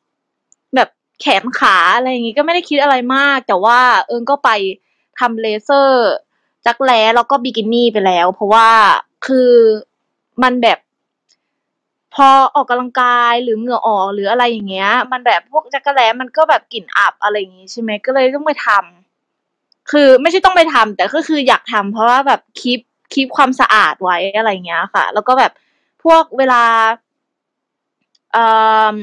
S8: แบบแขนขาอะไรอย่างงี้ก็ไม่ได้คิดอะไรมาก แต่ว่าเอิงก็ไปทำเลเซอร์จักแร้แล้วก็บิกินี่ไปแล้ว เพราะว่าคือมันแบบ พอออกกำลังกายหรือเหงื่อออกหรืออะไรอย่างเงี้ย มันแบบพวกจักรแร้มันก็แบบกลิ่นอับอะไรอย่างงี้ใช่ไหมก็เลยต้องไปทำคือไม่ใช่ต้องไปทำแต่ก็คืออยากทำเพราะว่าแบบคีปคีปความสะอาดไว้อะไรอย่างเงี้ยค่ะ แล้วก็แบบพวกเวลาเอ่อ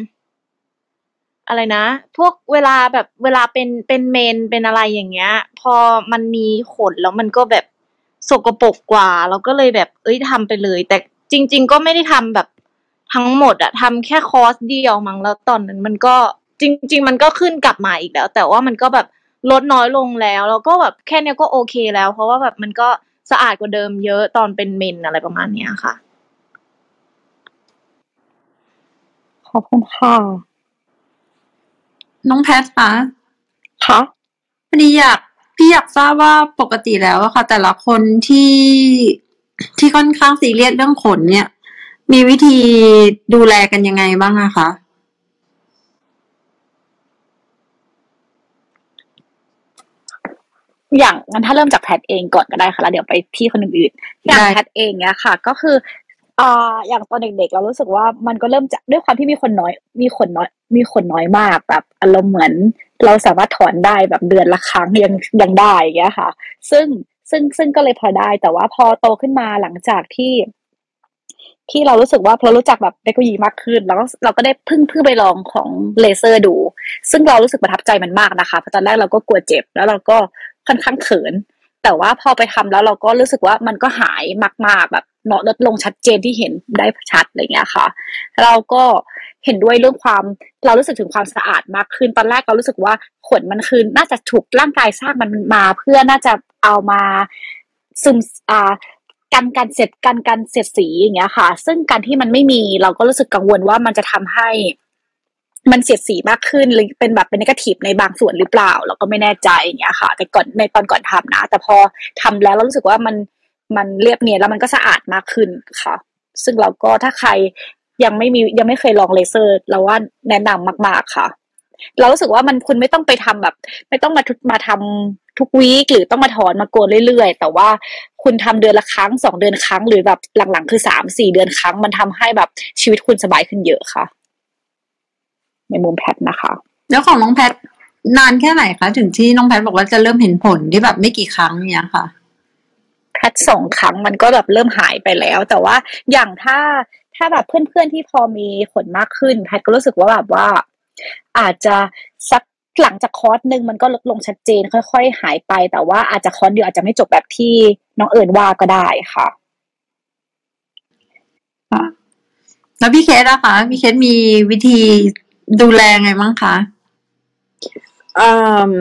S8: อะไรนะ พวกเวลาแบบเวลาเป็นเป็นเมนเป็นอะไรอย่างเงี้ย พอมันมีขนแล้วมันก็แบบสกปรกกว่า เราก็เลยแบบ เอ้ยทำไปเลย แต่จริง ๆ ก็ไม่ได้ทำแบบ ทั้งหมดอะทำแค่คอร์สเดียวมั้งแล้วตอนนั้นมันก็จริง ๆ มันก็ขึ้นกลับมาอีกแล้ว แต่ว่ามันก็แบบลดน้อยลงแล้ว แล้วก็แบบแค่เนี้ยก็โอเคแล้ว เพราะว่าแบบมันก็สะอาดกว่าเดิมเยอะตอนเป็นเมนอะไรประมาณเนี้ยค่ะ
S2: ขอบคุณค่ะ
S7: น้องแพทคะ
S2: ค่ะ
S7: พอดีอยากพี่อยากทราบว่าปกติแล้วอะค่ะ แต่ละคนที่ที่ค่อนข้างซีเรียสเรื่องขนเนี่ย มีวิธีดูแลกันยังไงบ้างอะคะ
S2: อย่างงั้นถ้าเริ่มจากแพทเองก่อนก็ได้ค่ะแล้วเดี๋ยวไปที่คนอื่นๆอย่าง
S7: ได้
S2: แพทเองเนี่ยค่ะ ก็คืออ่าอย่างตอนเด็กๆ เรารู้สึกว่ามันก็เริ่มจากด้วยความที่มีคนน้อย มีขนน้อย มีขนน้อยมากแบบอารมณ์เหมือน เราสามารถถอนได้แบบเดือนละครั้งยังยังได้อย่างเงี้ยค่ะ ซึ่งซึ่งซึ่งก็เลยพอได้แต่ว่าพอโตขึ้นมาหลังจากที่ ที่เรารู้สึกว่าพอรู้จักแบบเทคโนโลยีมากขึ้น แล้วก็เราก็ได้พิ่งเพิ่งไปลองของเลเซอร์ดู ซึ่งเรารู้สึกประทับใจมันมากนะคะเพราะตอนแรกเราก็กลัวเจ็บ แล้วเราก็ค่อนข้างเขิน แต่ว่าพอไปทำแล้วเราก็รู้สึกว่ามันก็หายมากๆแบบเนาะลดลงชัดเจนที่เห็นได้ชัดอะไรเงี้ยค่ะ เราก็เห็นด้วยเรื่องความเรารู้สึกถึงความสะอาดมากขึ้นตอนแรกเรารู้สึกว่าขนมันคือน่าจะถูกร่างกายสร้างมันมาเพื่อน่าจะเอามาซึมอ่า กันการเสร็จกันการเสียดสีอย่างเงี้ยค่ะ ซึ่งการที่มันไม่มีเราก็รู้สึกกังวลว่ามันจะทำให้ มันเสียดสีมากขึ้นหรือเป็นแบบเป็นนิเกทีฟในบางส่วนหรือเปล่า เราก็ไม่แน่ใจอย่างเงี้ยค่ะ แต่ก่อนในตอนก่อนทำนะ แต่พอทำแล้วเรารู้สึกว่ามันมันเรียบเนียนแล้วมันก็สะอาดมากขึ้นค่ะ ซึ่งเราก็ถ้าใครยังไม่มียังไม่เคยลองเลเซอร์ เราว่าแนะนำมาก ๆค่ะ เรารู้สึกว่ามันคุณไม่ต้องไปทำแบบ ไม่ต้องมาทุกมาทำทุกวีคหรือต้องมาถอนมาโกนเรื่อยๆ แต่ว่า คุณทำเดือนละครั้งสองเดือนครั้งหรือแบบหลังๆ คือสามสี่เดือนครั้ง มันทำให้แบบชีวิตคุณสบายขึ้นเยอะค่ะ ในมุมแพทนะคะ
S7: แล้วของน้องแพทนานแค่ไหนคะถึงที่น้องแพทบอกว่าจะเริ่มเห็นผลที่แบบไม่กี่ครั้งเนี่ยค่ะ
S2: แพทสองครั้งมันก็แบบเริ่มหายไปแล้ว แต่ว่าอย่างถ้าถ้าแบบเพื่อนๆที่พอมีขนมากขึ้น แพทก็รู้สึกว่าแบบว่า อาจจะสัก หลังจากคอร์สหนึ่งมันก็ลดลงชัดเจน ค่อยๆ หายไป แต่ว่าอาจจะคอร์สเดียวอาจจะไม่จบแบบที่น้องเอิญว่าก็ได้ค่ะ
S7: แล้วพี่เคสอะคะพี่เคสมีวิธีดูแลไงบ้างคะ
S1: อืม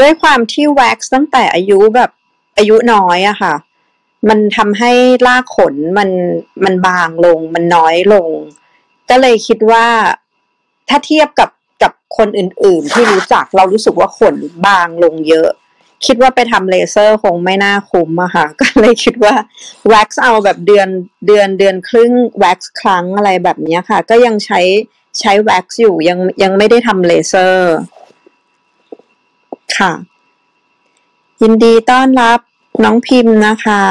S1: ด้วยความที่แว็กซ์ตั้งแต่อายุแบบอายุน้อยอะค่ะ มันทำให้รากขนมันมันบางลง มันน้อยลง ก็เลยคิดว่าถ้าเทียบกับ กับคนอื่นๆ ที่รู้จักเรารู้สึกว่าขนบางลงเยอะ คิดว่าไปทำเลเซอร์คงไม่น่าคุ้มอะค่ะ ก็เลยคิดว่าแว็กซ์เอาแบบเดือนเดือนเดือนครึ่งแว็กซ์ครั้งอะไรแบบนี้ค่ะ ก็ยังใช้ใช้แว็กซ์อยู่ยังยังไม่ได้ทำเลเซอร์ ค่ะ ยินดีต้อนรับน้องพิมพ์นะคะ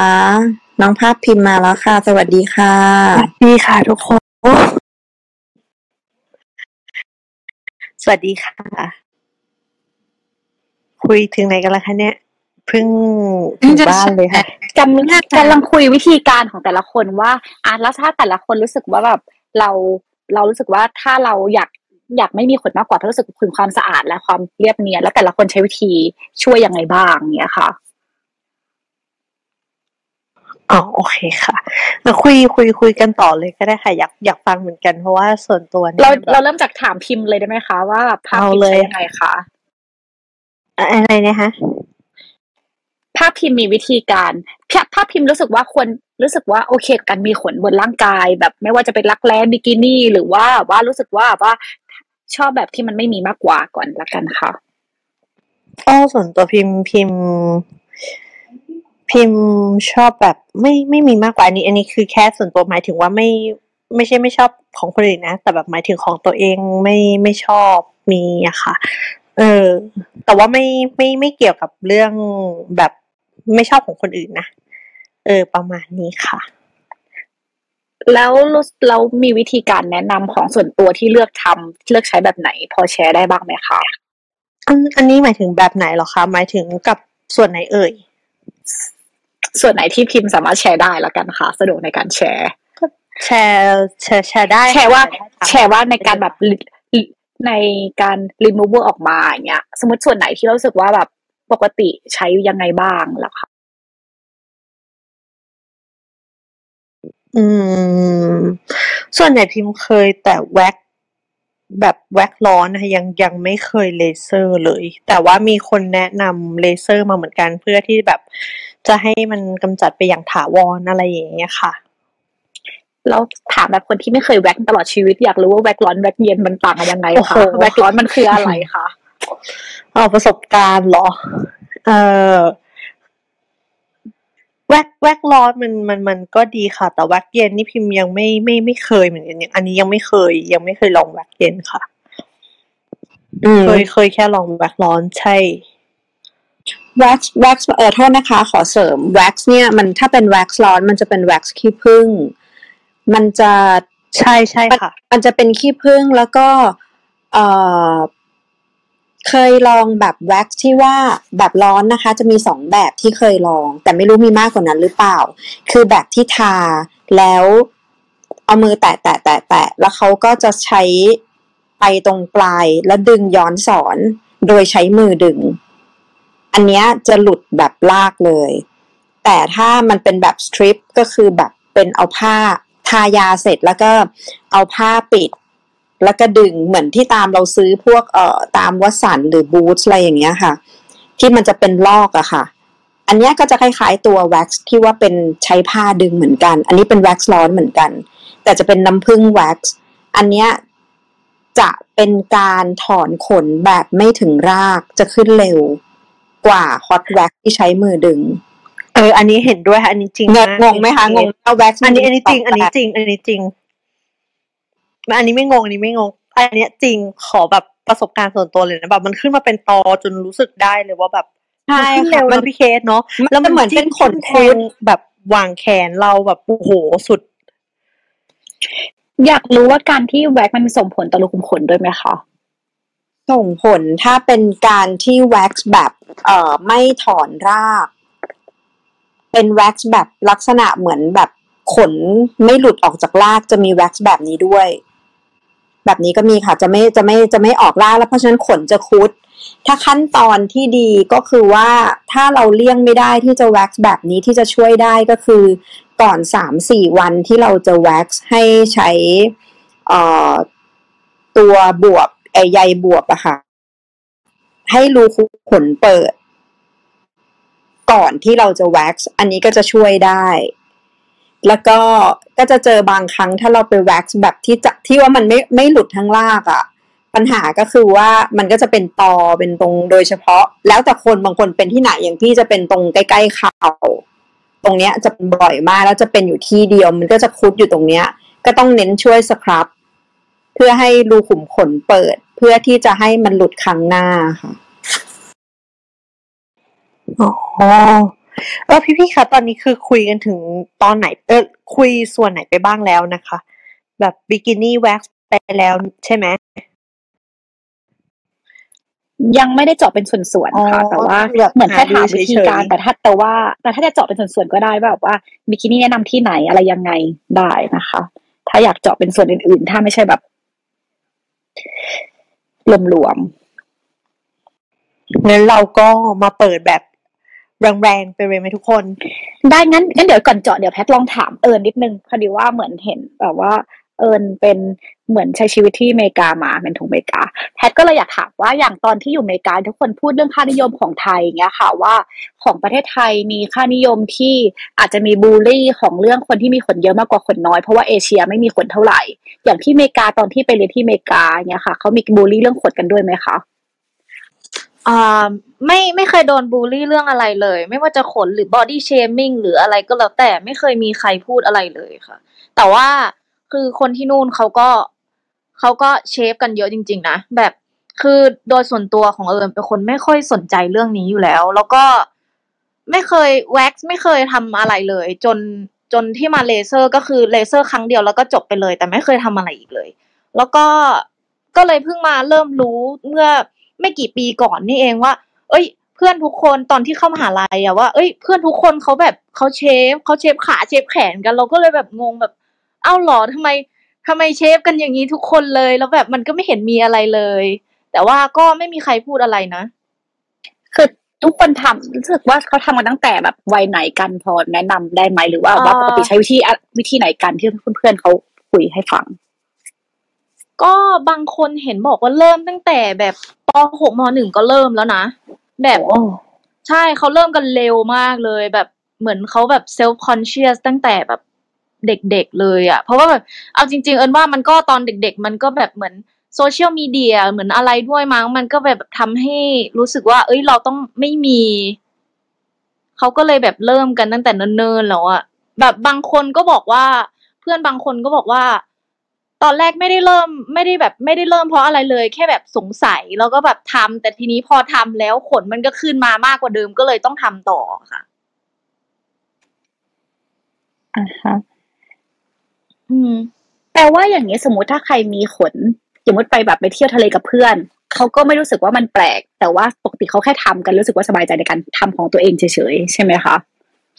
S1: น้องภาพพิมพ์มาแล้วค่ะ สวัสดีค่ะ
S9: สวัสดีค่ะทุกคน สวัสดีค่ะ คุยถึงไหนกันแล้วคะเนี่ยเพิ่งถึงบ้านเลยค่ะ
S2: กำลังกำลังคุยวิธีการของแต่ละคนว่าอะแล้วถ้าแต่ละคนรู้สึกว่าแบบเราเรารู้สึกว่าถ้าเราอยากอยากไม่มีขนมากกว่าถ้ารู้สึกถึงความสะอาดและความเรียบเนียนแล้วแต่ละคนใช้วิธีช่วยยังไงบ้างเนี้ยค่ะ
S9: อ๋อโอเคค่ะแล้วคุยคุยคุยกันต่อเลยก็ได้ค่ะอยากอยากฟังเหมือนกันเพราะว่าส่วนตัวเนี่ย
S2: เรา
S9: แบบ
S2: เราเริ่มจากถามพิมพ์เลยได้ไหมคะว่าภาพ
S9: เอา
S2: พิมพ์
S9: เลย
S2: ใช้ยังไงคะ
S9: อะไรนะคะ
S2: ภาพพิมพ์มีวิธีการภาพภาพพิมพ์รู้สึกว่าควรรู้สึกว่าโอเคกับการมีขนบนร่างกาย แบบไม่ว่าจะเป็นรักแร้บิกินี่ หรือว่าว่ารู้สึกว่าว่าชอบแบบที่มันไม่มีมากกว่าก่อนละกันค่ะ
S9: ก็ส่วนตัวพิมพ์พิมพ์ พิมพ์ชอบแบบไม่ไม่มีมากกว่าอันนี้ อันนี้คือแค่ส่วนตัวหมายถึงว่าไม่ไม่ใช่ไม่ชอบของคนอื่นนะ แต่แบบหมายถึงของตัวเองไม่ไม่ชอบมีอะค่ะ เออ แต่ว่าไม่ไม่ไม่เกี่ยวกับเรื่องแบบไม่ชอบของคนอื่นนะ เออ ประมาณนี้ค่ะ
S2: แล้วรู้เรามีวิธีการแนะนำของส่วนตัวที่เลือกทำเลือกใช้แบบไหน พอแชร์ได้บ้างไหมคะ
S9: อันอันนี้หมายถึงแบบไหนเหรอคะ หมายถึงกับส่วนไหนเอ่ย
S2: ส่วนไหนที่พิมพ์สามารถแชร์ได้ละกันค่ะ สะดวกในการแชร์
S9: แชร์ แชร์แชร์ได้
S2: แชร์ว่า
S9: ได้ค่ะ
S2: แชร์ว่าในการแบบในการ remove ออกมาอย่างเงี้ย สมมติส่วนไหนที่เรารู้สึกว่าแบบปกติใช้ยังไงบ้างล่ะคะ
S9: อืม ส่วนใหญ่พิมพ์เคยแต่แว็กซ์แบบแว็กซ์ร้อนนะคะยังยังไม่เคยเลเซอร์เลย แต่ว่ามีคนแนะนำเลเซอร์มาเหมือนกันเพื่อที่แบบ จะให้มันกำจัดไปอย่างถาวรอะไรอย่างเงี้ยค่ะ
S2: แล้วถามแบบคนที่ไม่เคยแว็กซ์ตลอดชีวิตอยากรู้ว่าแว็กซ์ร้อนแว็กซ์เย็นมันต่างกันยังไง
S9: โอ้
S2: คะ
S9: โห
S2: แว็กซ์ร้อนมันคืออะไรคะ
S9: เอาประสบการณ์เหรอ เออแว็กซ์แว็กซ์ร้อนมันมันมันก็ดีค่ะ แต่แว็กซ์เย็นนี่พิมพ์ยังไม่ไม่ไม่เคยเหมือนกันยังอันนี้ยังไม่เคย ยังไม่เคยลองแว็กซ์เย็นค่ะ
S1: อืม
S9: เคยเคยแค่ลองแว็กซ์ร้อนใช่
S1: แว็กซ์แว็กซ์เออโทษนะคะ ขอเสริมแว็กซ์เนี่ยมันถ้าเป็นแว็กซ์ร้อนมันจะเป็นแว็กซ์ขี้ผึ้งมันจะ
S9: ใช่ใช่ค่ะ
S1: มันจะเป็นขี้ผึ้งแล้วก็เอ่อเคยลองแบบแว็กซ์ที่ว่าแบบร้อนนะคะ จะมีสองแบบที่เคยลอง แต่ไม่รู้มีมากกว่านั้นหรือเปล่า คือแบบที่ทาแล้วเอามือแตะแตะแตะแตะแล้วเขาก็จะใช้ไปตรงปลายแล้วดึงย้อนศรโดยใช้มือดึง อันเนี้ยจะหลุดแบบลากเลย แต่ถ้ามันเป็นแบบสตริปก็คือแบบเป็นเอาผ้าทายาเสร็จแล้วก็เอาผ้าปิด แล้วก็ดึงเหมือนที่ตามเราซื้อพวกเอ่อตามวัสันหรือบูธอะไรอย่างเงี้ยค่ะ ที่มันจะเป็นลอกอะค่ะ อันนี้ก็จะคล้ายๆตัวแว็กซ์ที่ว่าเป็นใช้ผ้าดึงเหมือนกัน อันนี้เป็นแว็กซ์ร้อนเหมือนกัน แต่จะเป็นน้ำผึ้งแว็กซ์อันเนี้ยจะเป็นการถอนขนแบบไม่ถึงรากจะขึ้นเร็ว กว่าฮอตแว็กที่ใช้มือดึง
S9: เออ อันนี้เห็นด้วยค่ะ อันนี้จริง
S1: งง
S9: มาก
S1: งงไหมคะงงว่าแว็กซ์
S9: อันนี้อันนี้จริง อันนี้
S1: แบบ
S9: จริง อันนี้จริงอันนี้ไม่งงอันนี้ไม่งง อันเนี้ยจริงขอแบบประสบการณ์ส่วนตัวเลยนะแบบมันขึ้นมาเป็นตอจนรู้สึกได้เลยว่าแบบ
S1: ใช่
S9: มันขึ้นเร็ว
S1: ค่ะมั
S9: นะ
S1: น
S9: พี่เคสเนาะ
S1: มัน
S9: แล้ว
S1: จะเหมือนเป็นขน
S9: แท
S1: คุ
S9: ง
S1: ด
S9: แบบวางแขนเราแบบโอ้โหสุด
S2: อยากรู้ว่าการที่แว็กซ์มันส่งผลต่อรูขุมขนด้วยไหมคะ
S1: ส่งผลถ้าเป็นการที่แว็กซ์แบบเอ่อไม่ถอนราก เป็นแว็กซ์แบบลักษณะเหมือนแบบขนไม่หลุดออกจากรากจะมีแว็กซ์แบบนี้ด้วย แบบนี้ก็มีค่ะจะไม่จะไม่จะไม่ออกรากแล้วเพราะฉะนั้นขนจะคุด ถ้าขั้นตอนที่ดีก็คือว่าถ้าเราเลี่ยงไม่ได้ที่จะแว็กซ์แบบนี้ที่จะช่วยได้ก็คือก่อนสามสี่วันที่เราจะแว็กซ์ให้ใช้ตัวบวบ ไอใยบวบอะค่ะ ให้รูขุมขนเปิด ก่อนที่เราจะแว็กซ์ อันนี้ก็จะช่วยได้ แล้วก็ก็จะเจอบางครั้งถ้าเราไปแว็กซ์แบบที่จะที่ว่ามันไม่ไม่หลุดทั้งรากอะปัญหาก็คือว่ามันก็จะเป็นตอเป็นตรงโดยเฉพาะ แล้วแต่คนบางคนเป็นที่ไหนอย่างพี่จะเป็นตรงใกล้ๆเข่าตรงเนี้ยจะบ่อยมากแล้วจะเป็นอยู่ที่เดียว มันก็จะคุดอยู่ตรงเนี้ย ก็ต้องเน้นช่วยสครับ พื่อให้รูขุมขนเปิด เพื่อที่จะให้มันหลุดครั้งหน้าค่ะ
S9: อ๋อเออพี่ๆคะตอนนี้คือคุยกันถึงตอนไหน เออคุยส่วนไหนไปบ้างแล้วนะคะ แบบบิกินี่แว็กซ์ไปแล้วใช่ไหม
S2: ยังไม่ได้เจาะเป็นส่วนๆค่ะ
S9: อ๋อ
S2: แต่ว่า
S9: คือแบบ
S2: เหมือนแค่ถาม
S9: หาดู
S2: วิธี
S9: เฉยๆ
S2: การแต่ถ้าแต่ว่าแต่ถ้าจะเจาะเป็นส่วนๆก็ได้แบบว่าบิกินี่แนะนำที่ไหนอะไรยังไงได้นะคะ ถ้าอยากเจาะเป็นส่วนอื่นๆ ถ้าไม่ใช่แบบ รวม
S9: งั้นเราก็มาเปิดแบบแรงๆไปเลยไหมทุกคน
S2: ได้งั้นงั้นเดี๋ยวก่อนเจาะเดี๋ยวแพทลองถามเอิญนิดนึงพอดีว่าเหมือนเห็นแบบว่า เอิญเป็น เหมือนใช้ชีวิตที่อเมริกามาเป็นทุงอเมริกาแพทก็เลยอยากถามว่าอย่างตอนที่อยู่อเมริกาทุกคนพูดเรื่องค่านิยมของไทยอย่างเงี้ยค่ะว่าของประเทศไทยมีค่านิยมที่อาจจะมีบูลลี่ของเรื่องคนที่มีขนเยอะมากกว่าขนน้อยเพราะว่าเอเชียไม่มีขนเท่าไหร่ อย่างที่อเมริกาตอนที่ไปเรียนที่อเมริกาเนี่ยค่ะเขามีบูลลี่เรื่องขนกันด้วยไหมคะ
S8: อ่าไม่ไม่เคยโดนบูลลี่เรื่องอะไรเลย ไม่ว่าจะขนหรือ body shaming หรืออะไรก็แล้วแต่ไม่เคยมีใครพูดอะไรเลยค่ะ แต่ว่าคือคนที่นู่นเขาก็ เขาก็ shave กันเยอะจริง ๆ นะ แบบคือโดยส่วนตัวของเอิญเป็นคนไม่ค่อยสนใจเรื่องนี้อยู่แล้ว แล้วก็ไม่เคยแว็กซ์ไม่เคยทำอะไรเลย จนจนที่มาเลเซอร์ก็คือเลเซอร์ครั้งเดียวแล้วก็จบไปเลย แต่ไม่เคยทำอะไรอีกเลย แล้วก็ก็เลยเพิ่งมาเริ่มรู้เมื่อไม่กี่ปีก่อนนี่เองว่า เอ้ย เพื่อนทุกคนตอนที่เข้ามหาลัยอะว่า เอ้ย เพื่อนทุกคนเขาแบบเขาเชฟเขาเชฟขาเชฟแขนกัน เราก็เลยแบบงงแบบ เอ้าหรอทำไม ทำไมเชฟกันอย่างนี้ทุกคนเลย แล้วแบบมันก็ไม่เห็นมีอะไรเลย แต่ว่าก็ไม่มีใครพูดอะไรนะ
S2: คือทุกคนทำรู้สึกว่าเขาทำกันตั้งแต่แบบวัยไหนกันพอแนะนำได้ไหมหรือว่า
S8: เอ่อ
S2: ว่าปกติใช้วิธีอะวิธีไหนกันที่เพื่อนๆเขาคุยให้ฟัง
S8: ก็บางคนเห็นบอกว่าเริ่มตั้งแต่แบบปหกมหนึ่งก็เริ่มแล้วนะ แบบใช่เขาเริ่มกันเร็วมากเลย แบบเหมือนเขาแบบ self conscious ตั้งแต่แบบ เด็กๆเลยอะ่ะ เพราะว่าแบบเอาจริง ๆ เอิญว่ามันก็ตอนเด็ก ๆ มันก็แบบเหมือนโซเชียลมีเดียเหมือนอะไรด้วยมั้งมันก็แบบทำให้รู้สึกว่า เอ้ยเราต้องไม่มีเขาก็เลยแบบเริ่มกันตั้งแต่เนิ่นๆแล้วอะแบบบางคนก็บอกว่า เพื่อนบางคนก็บอกว่า ตอนแรกไม่ได้เริ่ม ไม่ได้แบบไม่ได้เริ่มเพราะอะไรเลย แค่แบบสงสัยแล้วก็แบบทำแต่ทีนี้พอทำแล้วขนมันก็ขึ้นมามากกว่าเดิมก็เลยต้องทำต่อค่ะ
S2: อ่าฮะ
S8: อืม
S2: แปลว่าอย่างนี้สมมติถ้าใครมีขนสมมติไปแบบไปเที่ยวทะเลกับเพื่อนเขาก็ไม่รู้สึกว่ามันแปลก แต่ว่าปกติเขาแค่ทำกันรู้สึกว่าสบายใจในการทำของตัวเองเฉยๆใช่ไหมคะ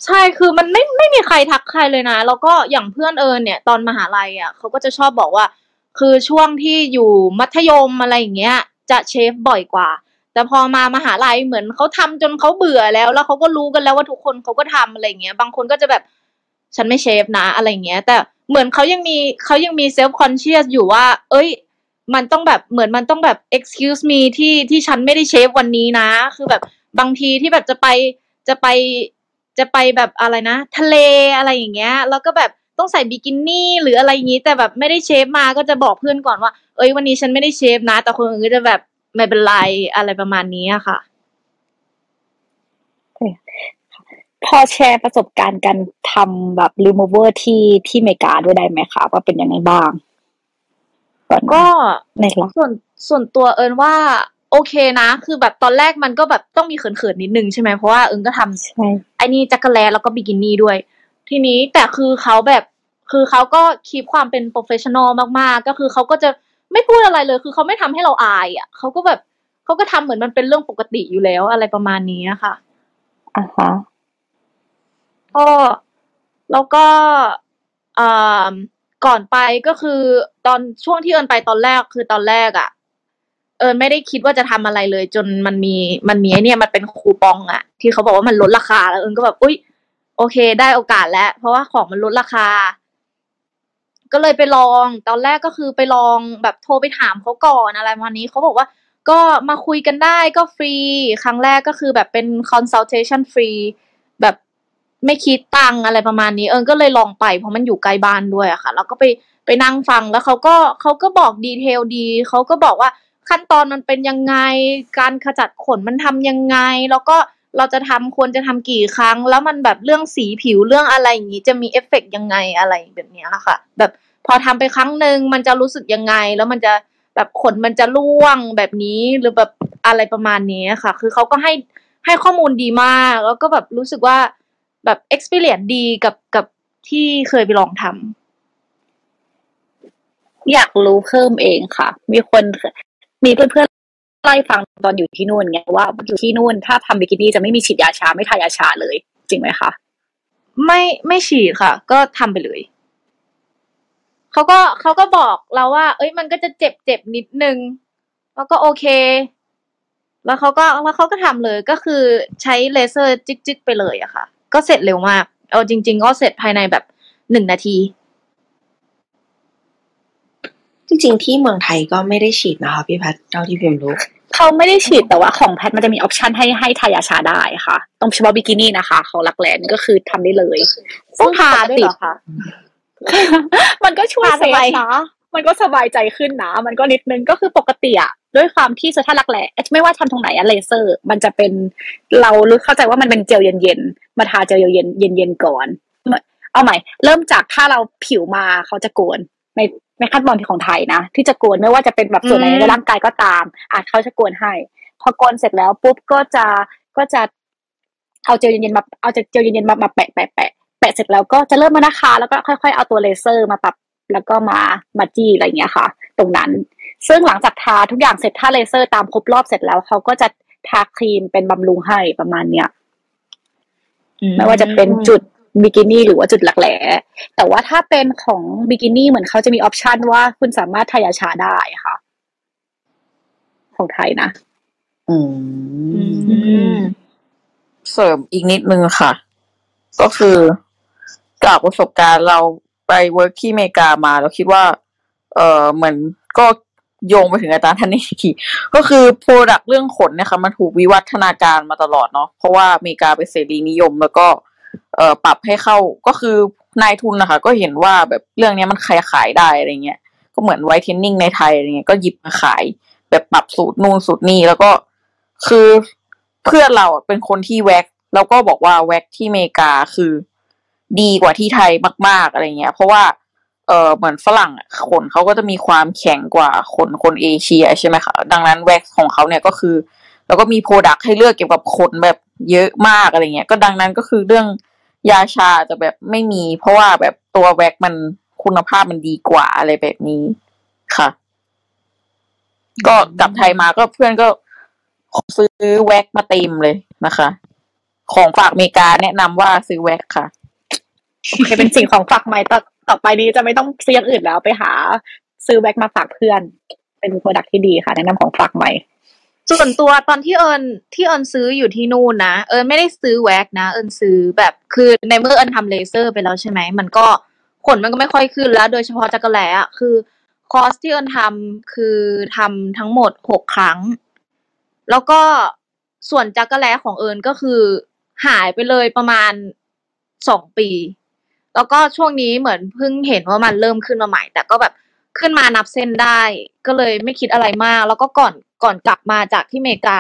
S8: ใช่คือมันไม่ไม่มีใครทักใครเลยนะ แล้วก็อย่างเพื่อนเอิญเนี่ย ตอนมหาลัยอะเขาก็จะชอบบอกว่า คือช่วงที่อยู่มัธยมอะไรอย่างเงี้ย จะ shave บ่อยกว่า แต่พอมามหาลัยเหมือนเขาทำจนเขาเบื่อแล้ว แล้วเขาก็รู้กันแล้วว่าทุกคนเขาก็ทำอะไรเงี้ยบางคนก็จะแบบฉันไม่ shave นะอะไรเงี้ย แต่ เหมือนเขายังมีเขายังมี self-conscious อยู่ว่า เอ้ย มันต้องแบบเหมือนมันต้องแบบ excuse me ที่ที่ฉันไม่ได้ shave วันนี้นะ คือแบบบางทีที่แบบจะไปจะไปจะไปแบบอะไรนะ ทะเลอะไรอย่างเงี้ย แล้วก็แบบต้องใส่บิกินี่หรืออะไรอย่างงี้ แต่แบบไม่ได้เชฟมาก็จะบอกเพื่อนก่อนว่า เอ้ยวันนี้ฉันไม่ได้เชฟนะ แต่คนอื่นก็จะแบบไม่เป็นไรอะไรประมาณนี้อะค่ะ
S2: พอแชร์ประสบการณ์การทำแบบ remover ที่ที่อเมริกาด้วยได้ไหมคะว่าเป็นยังไงบ้างตอน
S8: ก็
S2: ในรัก
S8: ส่วนส่วนตัวเอิญว่า โอเคนะ คือแบบตอนแรกมันก็แบบต้องมีเขินๆนิดนึงใช่ไหมเพราะว่าเอิญก็ทำ
S2: ใช่
S8: ไอ้นี่รักแร้แล้วก็บิกินี่ด้วย ทีนี้แต่คือเขาแบบคือเขาก็ keep ความเป็น professional มากๆ ก็คือเขาก็จะไม่พูดอะไรเลย คือเขาไม่ทำให้เราอายอะเขาก็แบบเขาก็ทำเหมือนมันเป็นเรื่องปกติอยู่แล้วอะไรประมาณนี้อะค่ะ
S2: อ่าฮะ
S8: ก็แล้วก็อ่าก่อนไปก็คือตอนช่วงที่เอิญไปตอนแรกคือตอนแรกอะ่ะ เอิญไม่ได้คิดว่าจะทำอะไรเลย จนมันมีมันมีเนี่ยมันเป็นคูปองอะ่ะ ที่เขาบอกว่ามันลดราคา แล้วเอิญก็แบบอุ้ยโอเค ได้โอกาสแล้ว เพราะว่าของมันลดราคา ก็เลยไปลอง ตอนแรกก็คือไปลองแบบโทรไปถามเขาก่อนอะไรประมาณนี้เขาบอกว่าก็มาคุยกันได้ก็ฟรี ครั้งแรกก็คือแบบเป็น consultation ฟรีแบบ ไม่คิดตังอะไรประมาณนี้ เอิญก็เลยลองไปเพราะมันอยู่ใกล้บ้านด้วยอะค่ะ แล้วก็ไปไปนั่งฟังแล้วเขาก็เขาก็บอก detail ดีเขาก็บอกว่าขั้นตอนมันเป็นยังไง การขจัดขนมันทำยังไง แล้วก็เราจะทำควรจะทำกี่ครั้ง แล้วมันแบบเรื่องสีผิวเรื่องอะไรอย่างนี้จะมีเอฟเฟกต์ยังไงอะไรแบบนี้ค่ะ แบบพอทำไปครั้งหนึ่งมันจะรู้สึกยังไง แล้วมันจะแบบขนมันจะร่วงแบบนี้หรือแบบอะไรประมาณนี้ค่ะ คือเขาก็ให้ให้ข้อมูลดีมาก แล้วก็แบบรู้สึกว่า แบบ experience ดีกับกับที่เคยไปลองทำ
S2: อยากรู้เพิ่มเองค่ะ มีคนมีเพื่อนๆไล่ฟังตอนอยู่ที่นู่นไงว่าอยู่ที่นู่นถ้าทำบิกินี่จะไม่มีฉีดยาชาไม่ทายาชาเลย จริงไหมคะ
S8: ไม่ไม่ฉีดค่ะ ก็ทำไปเลยเขาก็เขาก็บอกเราว่า เอ้ยมันก็จะเจ็บเจ็บนิดนึง แล้วก็โอเค แล้วเขาก็แล้วเขาก็ทำเลยก็คือใช้เลเซอร์จิกๆไปเลยอะค่ะ ก็เสร็จเร็วมากเอาจริง ๆ ก็เสร็จภายในแบบหนึ่งนาที
S3: จริงๆ ที่เมืองไทยก็ไม่ได้ฉีดนะคะพี่แพทเท่าที่พิมรู้
S2: เขาไม่ได้ฉีดแต่ว่าของแพทมันจะมี option ให้ให้ทายาชาได้ค่ะตรงเฉพาะบิกินี่นะคะ ของรักแร้ก็คือทำได้เลย
S8: ต้องทาด้วยเหรอคะ
S2: มันก็ช่วย
S8: ทา
S2: เซ
S8: ทำไม
S2: ฟนะ มันก็สบายใจขึ้นนะมันก็นิดนึงก็คือปกติอะด้วยความที่เซอร์ทันรักแหละไม่ว่าทำตรงไหนอะเลเซอร์ มันจะเป็นเรารู้เข้าใจว่ามันเป็นเจลเย็นๆมาทาเจลเย็นเย็นๆก่อนเอาใหม่ เริ่มจากถ้าเราผิวมาเขาจะโกนในในขั้นตอนที่ของไทยนะที่จะโกนไม่ว่าจะเป็นแบบส่วนไหนในร่างกายก็ตาม อาจเขาจะโกนให้ พอโกนเสร็จแล้วปุ๊บก็จะก็จะเอาเจลเย็นๆมาเอาเจลเย็นๆมามาแปะแปะแปะแปะเสร็จแล้วก็จะเริ่มมานะคะแล้วก็ค่อยๆเอาตัวเลเซอร์มาปรับ แล้วก็มามาจี้อะไรอย่างเงี้ยค่ะ ตรงนั้น ซึ่งหลังจากทาทุกอย่างเสร็จถ้าเลเซอร์ตามครบรอบเสร็จแล้วเขาก็จะทาครีมเป็นบำรุงให้ประมาณเนี้ยไม่ว่าจะเป็นจุดบิกินี่หรือว่าจุดรักแร้แต่ว่าถ้าเป็นของบิกินี่เหมือนเขาจะมี option ว่าคุณสามารถทายาชาได้ค่ะ ของไทยนะ
S3: อืม
S6: เสริมอีกนิดนึงค่ะ ก็คือจากประสบการณ์เรา ไป work ที่อเมริกามาเราคิดว่า เออเหมือนก็โยงไปถึงอาจารย์ท่านนี้ทีก็คือ product เรื่องขนเนี่ยค่ะมันถูกวิวัฒนาการมาตลอดเนาะเพราะว่าอเมริกาเป็นเสรีนิยมแล้วก็ เอ่อปรับให้เข้าก็คือนายทุนนะคะ ก็เห็นว่าแบบเรื่องนี้มันขายขายได้อะไรเงี้ยก็เหมือน whitening ในไทยอะไรเงี้ยก็หยิบมาขาย แบบปรับสูตรนู่นสูตรนี่แล้วก็คือเพื่อนเราเป็นคนที่แว็กแล้วก็บอกว่าแว็กที่อเมริกาคือ ดีกว่าที่ไทยมาก ๆอะไรเงี้ย เพราะว่าเออเหมือนฝรั่งขนเขาก็จะมีความแข็งกว่าขนคนเอเชียใช่ไหมคะดังนั้นแว็กของเขาเนี่ยก็คือ แล้วก็มี product ให้เลือกเกี่ยวกับขนแบบเยอะมากอะไรเงี้ย ก็ดังนั้นก็คือเรื่องยาชาจะแบบไม่มี เพราะว่าแบบตัวแว็กมันคุณภาพมันดีกว่าอะไรแบบนี้ค่ะ ก็กลับไทยมาก็เพื่อนก็ซื้อแว็กมาเต็มเลยนะคะ ของฝากอเมริกาแนะนำว่าซื้อแว็กค่ะ
S2: โอเคเป็นสิ่งของฝากใหม่ต่อต่อไปนี้จะไม่ต้องซื้ออย่างอื่นแล้วไปหา ซื้อแบ็กมาฝากเพื่อน เป็น product ที่ดีค่ะแนะนำของฝากใหม่
S8: ส่วนตัวตอนที่เอิญที่เอิญซื้ออยู่ที่นู่นนะเอิญไม่ได้ซื้อแว็กนะ เอิญซื้อแบบคือในเมื่อเอิญทำเลเซอร์ไปแล้วใช่ไหมมันก็ขนมันก็ไม่ค่อยขึ้นแล้ว โดยเฉพาะจักรแล้อะคือคอร์สที่เอิญทำคือทำทั้งหมดหกครั้ง แล้วก็ส่วนจักรแล้ของเอิญก็คือหายไปเลยประมาณสองปี แล้วก็ช่วงนี้เหมือนเพิ่งเห็นว่ามันเริ่มขึ้นมาใหม่ แต่ก็แบบขึ้นมานับเส้นได้ ก็เลยไม่คิดอะไรมาก แล้วก็ก่อนก่อนกลับมาจากที่อเมริกา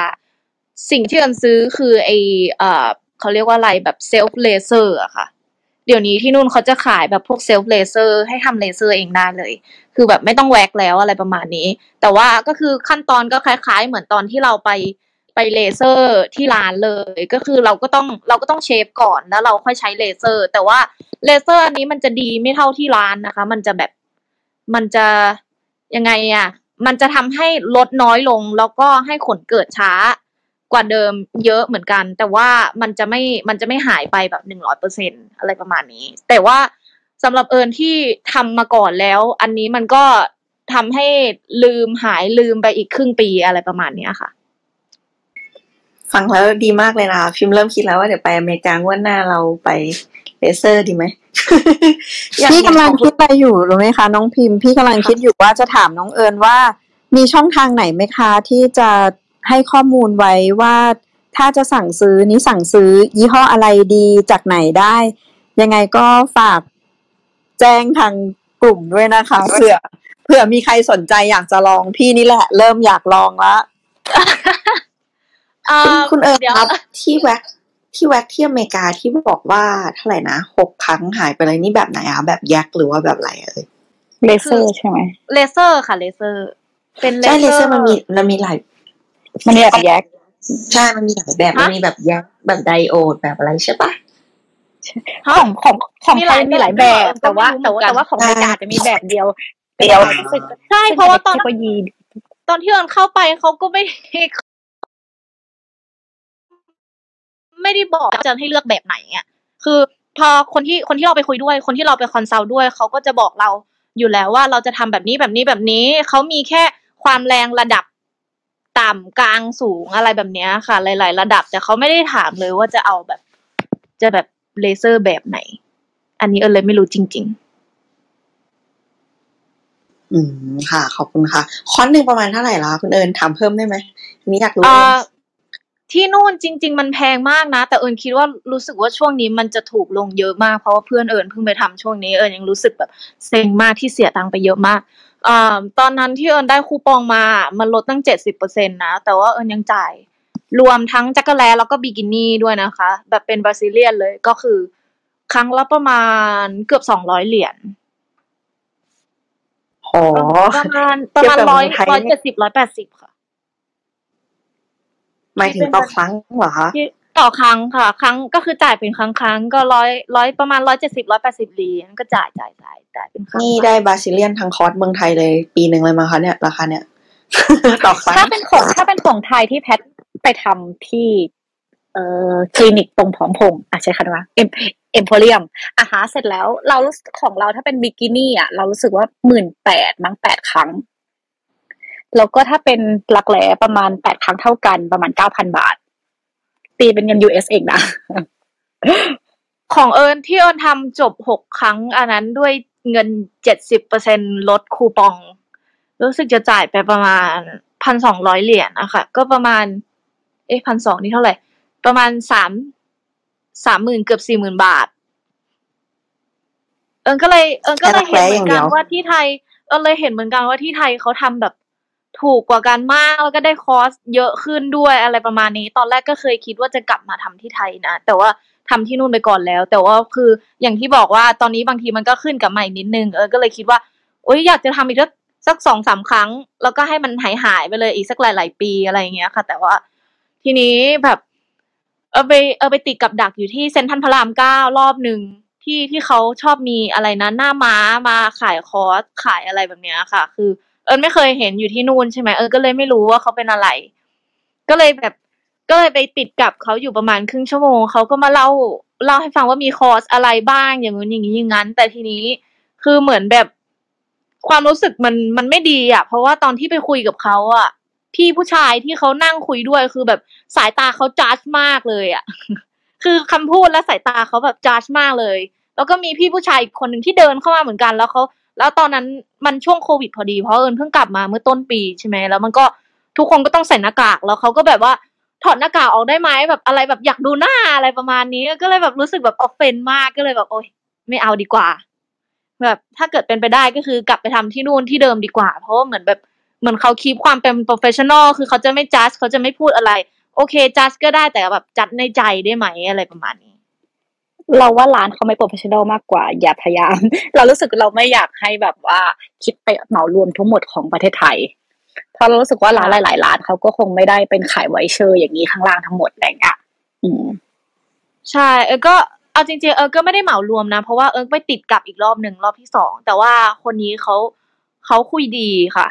S8: สิ่งที่เอิญซื้อคือไอเอ่อเขาเรียกว่าอะไรแบบ self เลเซอร์อะค่ะ เดี๋ยวนี้ที่นู่นเขาจะขายแบบพวก self เลเซอร์ให้ทำเลเซอร์เองได้เลย คือแบบไม่ต้องแว็กแล้วอะไรประมาณนี้ แต่ว่าก็คือขั้นตอนก็คล้าย ๆ เหมือนตอนที่เราไป ไปเลเซอร์ที่ร้านเลย ก็คือเราก็ต้องเราก็ต้อง shave ก่อนแล้วเราค่อยใช้เลเซอร์ แต่ว่าเลเซอร์อันนี้มันจะดีไม่เท่าที่ร้านนะคะ มันจะแบบมันจะยังไงอะมันจะทำให้ลดน้อยลง แล้วก็ให้ขนเกิดช้ากว่าเดิมเยอะเหมือนกัน แต่ว่ามันจะไม่มันจะไม่หายไปแบบหนึ่งร้อยเปอร์เซ็นอะไรประมาณนี้ แต่ว่าสำหรับเอิญที่ทำมาก่อนแล้ว อันนี้มันก็ทำให้ลืมหายลืมไปอีกครึ่งปีอะไรประมาณเนี้ยค่ะ
S3: ฟังแล้วดีมากเลยนะพิมพ์เริ่มคิดแล้วว่าเดี๋ยวไปอเมริกางวดหน้าเราไปเลเซอร์ดีไหมอยา
S1: พี่กำลัง
S3: อยาขอบ
S1: คิ
S3: ณ
S1: ดไปอยู่รู้ไหมคะน้องพิมพ์พี่กำลังคิดอยู่ว่าจะถามน้องเอิญว่า มีช่องทางไหนไหมคะ ที่จะให้ข้อมูลไว้ว่าถ้าจะสั่งซื้อนี้สั่งซื้อ ยี่ห้ออะไรดีจากไหนได้ ยังไงก็ฝากแจ้งทางกลุ่มด้วยนะคะเผื่อเผื่อมีใครสนใจอยากจะลองพี่นี่แหละ เริ่มอยากลองละ
S8: อ่า
S3: คุณคุณเอิญ
S8: เดี๋ยว
S3: ครับที่แว็กที่แว็กที่อเมริกาที่บอกว่าเท่าไหร่นะหกครั้งหายไปเลยนี่แบบไหนอะแบบแยกหรือว่าแบบอะไรเอ่ย
S2: เลเซอร์ใช่ไหม
S8: เลเซอร์ค่ะเลเซอร์ เป็นเล
S3: ใช่เล
S8: เซ
S3: เซ
S8: อ
S3: อ
S8: ร์
S3: ร์มันมีมันมีหลาย
S2: มันเนี่ยแยก
S3: ใช่มันมีหลายแบบ
S8: ฮะ
S3: มันมีแบบแยกแบบไดโอดแบบอะไรใช่ปะ
S2: ของของของ
S8: มี
S2: ไท
S8: หลาย
S2: ยมีหลาย
S8: แบ
S2: แบบบแต่ว่า
S8: ก็
S2: แต่
S8: ไม่รู้
S2: ว่า
S8: เหมือนกัน
S2: แต่ว่าของอเมริกาจะมีแบบเดียว
S3: เดียว
S2: ซึ่ง
S8: ใช่เพราะว่าตอน
S2: เทคโนโลยี
S8: ตอนที่เอิญเข้าไปเขาก็ไม่ ไม่ได้บอกจะให้เลือกแบบไหนอะคือพอคนที่คนที่เราไปคุยด้วย คนที่เราไป consult ด้วยเขาก็จะบอกเราอยู่แล้วว่าเราจะทำแบบนี้แบบนี้แบบนี้เขามีแค่ความแรงระดับต่ำกลางสูงอะไรแบบเนี้ยค่ะ หลาย ๆ ระดับ แต่เขาไม่ได้ถามเลยว่าจะเอาแบบ จะแบบเลเซอร์แบบไหน อันนี้เอิญเลยไม่รู้จริง ๆ
S3: อืมค่ะ ขอบคุณค่ะ คอร์สหนึ่งประมาณเท่าไหร่ละคุณเอิญถามเพิ่มได้ไหมอันนี้อยากรู้
S8: อ่า
S3: เอง
S8: ที่นู่นจริง ๆ มันแพงมากนะ แต่เอิญคิดว่ารู้สึกว่าช่วงนี้มันจะถูกลงเยอะมากเพราะว่าเพื่อนเอิญเพิ่งไปทำช่วงนี้เอิญยังรู้สึกแบบเซ็งมากที่เสียตังค์ไปเยอะมากอ่าตอนนั้นที่เอิญได้คูปองมา มันลดตั้งเจ็ดสิบเปอร์เซ็นตนะ แต่ว่าเอิญยังจ่าย รวมทั้งจักรแลแล้วก็บิกินี่ด้วยนะคะ แบบเป็นบราซิเลียนเลยก็คือ ครั้งละประมาณเกือบสองร้อยเหรียญ
S3: อ๋อ
S8: ประมาณประมาณ
S3: เทียบกับ
S8: ร้อย
S3: เมืองไทย
S8: ร้อย
S3: เนี่
S8: เจ็
S3: ย
S8: ดสิบร้อยแปดสิบค่ะ
S3: หมายถึงต่อครั้งเหรอคะ
S8: ที่ต่อครั้งค่ะ ครั้งก็คือจ่ายเป็นครั้งครั้งๆก็ร้อยร้อยประมาณร้อยเจ็ดสิบร้อยแปดสิบเหรียญก็จ่ายจ่ายจ่ายจ่ายเป็นครั้ง
S3: นี่ได้บราซิเลียนทั้งคอร์สเมืองไทยเลยปีหนึ่งเลยมั้งคะเนี่ยราคาเนี่ยต่อครั้ง
S2: ถ้าเป็นของถ้าเป็นของไทยที่แพทไปทำที่ เอ่อคลินิกตรงพร้อมพงษ์อะใช้คำว่าเอ็มเอ็มโพเรียมอาหาเสร็จแล้ว เรารู้สึกของเราถ้าเป็นบิกินี่อะเรารู้สึกว่าหมื่นแปดมั้งแปดครั้ง แล้วก็ถ้าเป็นรักแร้ประมาณแปดครั้งเท่ากันประมาณเก้าพันบาท ตีเป็นเงิน US เองนะ
S8: ของเอิญที่เอิญทำจบหกครั้ง อันนั้นด้วยเงินเจ็ดสิบเปอร์เซ็นลดคูปอง รู้สึกจะจ่ายไปประมาณพันสองร้อยเหรียญนะคะก็ประมาณ เอ๊ะพันสองนี่เท่าไหร่ ประมาณสามสามหมื่นเกือบสี่หมื่นบาท เอิญก็เลย เอิญก็เลยเห็นเหมือนกันว่าที่ไทยเอิญเลยเห็นเหมือนกันว่าที่ไทยเขาทำแบบ ถูกกว่ากันมากแล้วก็ได้คอสเยอะขึ้นด้วยอะไรประมาณนี้ ตอนแรกก็เคยคิดว่าจะกลับมาทำที่ไทยนะ แต่ว่าทำที่นู่นไปก่อนแล้ว แต่ว่าคืออย่างที่บอกว่าตอนนี้บางทีมันก็ขึ้นกับใหม่นิดนึงเออก็เลยคิดว่าโอ๊ยอยากจะทำอีกสักสักสองสามครั้ง แล้วก็ให้มันหายหายไปเลยอีกสักหลาย ๆ ปีอะไรอย่างเงี้ยค่ะ แต่ว่าทีนี้แบบเออไปเออไปติดกับดักอยู่ที่เซ็นทรัลพระรามเก้ารอบหนึ่งที่ที่เขาชอบมีอะไรนะหน้าม้ามาขายคอร์สขายอะไรแบบเนี้ยค่ะ คือ อิญไม่เคยเห็นอยู่ที่นู่นใช่ไหมเออก็เลยไม่รู้ว่าเขาเป็นอะไร ก็เลยแบบก็เลยไปติดกับเขาอยู่ประมาณครึ่งชั่วโมงเขาก็มาเล่าเล่าให้ฟังว่ามีคอร์สอะไรบ้างอย่างนู้นอย่างนี้อย่างนั้น แต่ทีนี้คือเหมือนแบบความรู้สึกมันมันไม่ดีอะ เพราะว่าตอนที่ไปคุยกับเขาอะ พี่ผู้ชายที่เขานั่งคุยด้วยคือแบบสายตาเขาจัดมากเลยอะ คือคำพูดและสายตาเขาแบบจัดมากเลย แล้วก็มีพี่ผู้ชายอีกคนหนึ่งที่เดินเข้ามาเหมือนกัน แล้วเขา แล้วตอนนั้นมันช่วงโควิดพอดีเพราะเอิญเพิ่งกลับมาเมื่อต้นปีใช่ไหมแล้วมันก็ทุกคนก็ต้องใส่หน้ากากแล้วเขาก็แบบว่าถอดหน้ากากออกได้ไหมแบบอะไรแบบอยากดูหน้าอะไรประมาณนี้ก็เลยแบบรู้สึกแบบ offend มากก็เลยแบบโอ๊ยไม่เอาดีกว่า แบบถ้าเกิดเป็นไปได้ก็คือกลับไปทำที่นู่นที่เดิมดีกว่า เพราะว่าเหมือนแบบเหมือนเขา keep ความเป็น professional คือเขาจะไม่ judge เขาจะไม่พูดอะไร โอเค judge ก็ได้แต่แบบ judge ในใจได้ไหมอะไรประมาณนี้
S2: เราว่าร้านเขาไม่ professional มากกว่า อย่าพยายาม เรารู้สึกเราไม่อยากให้แบบว่าคิดไปเหมารวมทั้งหมดของประเทศไทย เพราะเรารู้สึกว่าร้านหลาย ๆ ร้านเขาก็คงไม่ได้เป็นขาย voucher อย่างนี้ข้างล่างทั้งหมดอะไรอย่างเงี้ยอืม
S8: ใช่เออก็เอาจริงๆเออก็ไม่ได้เหมารวมนะ เพราะว่าเออไปติดกับอีกรอบหนึ่งรอบที่สองแต่ว่าคนนี้เขาเขาคุยดีค่ะ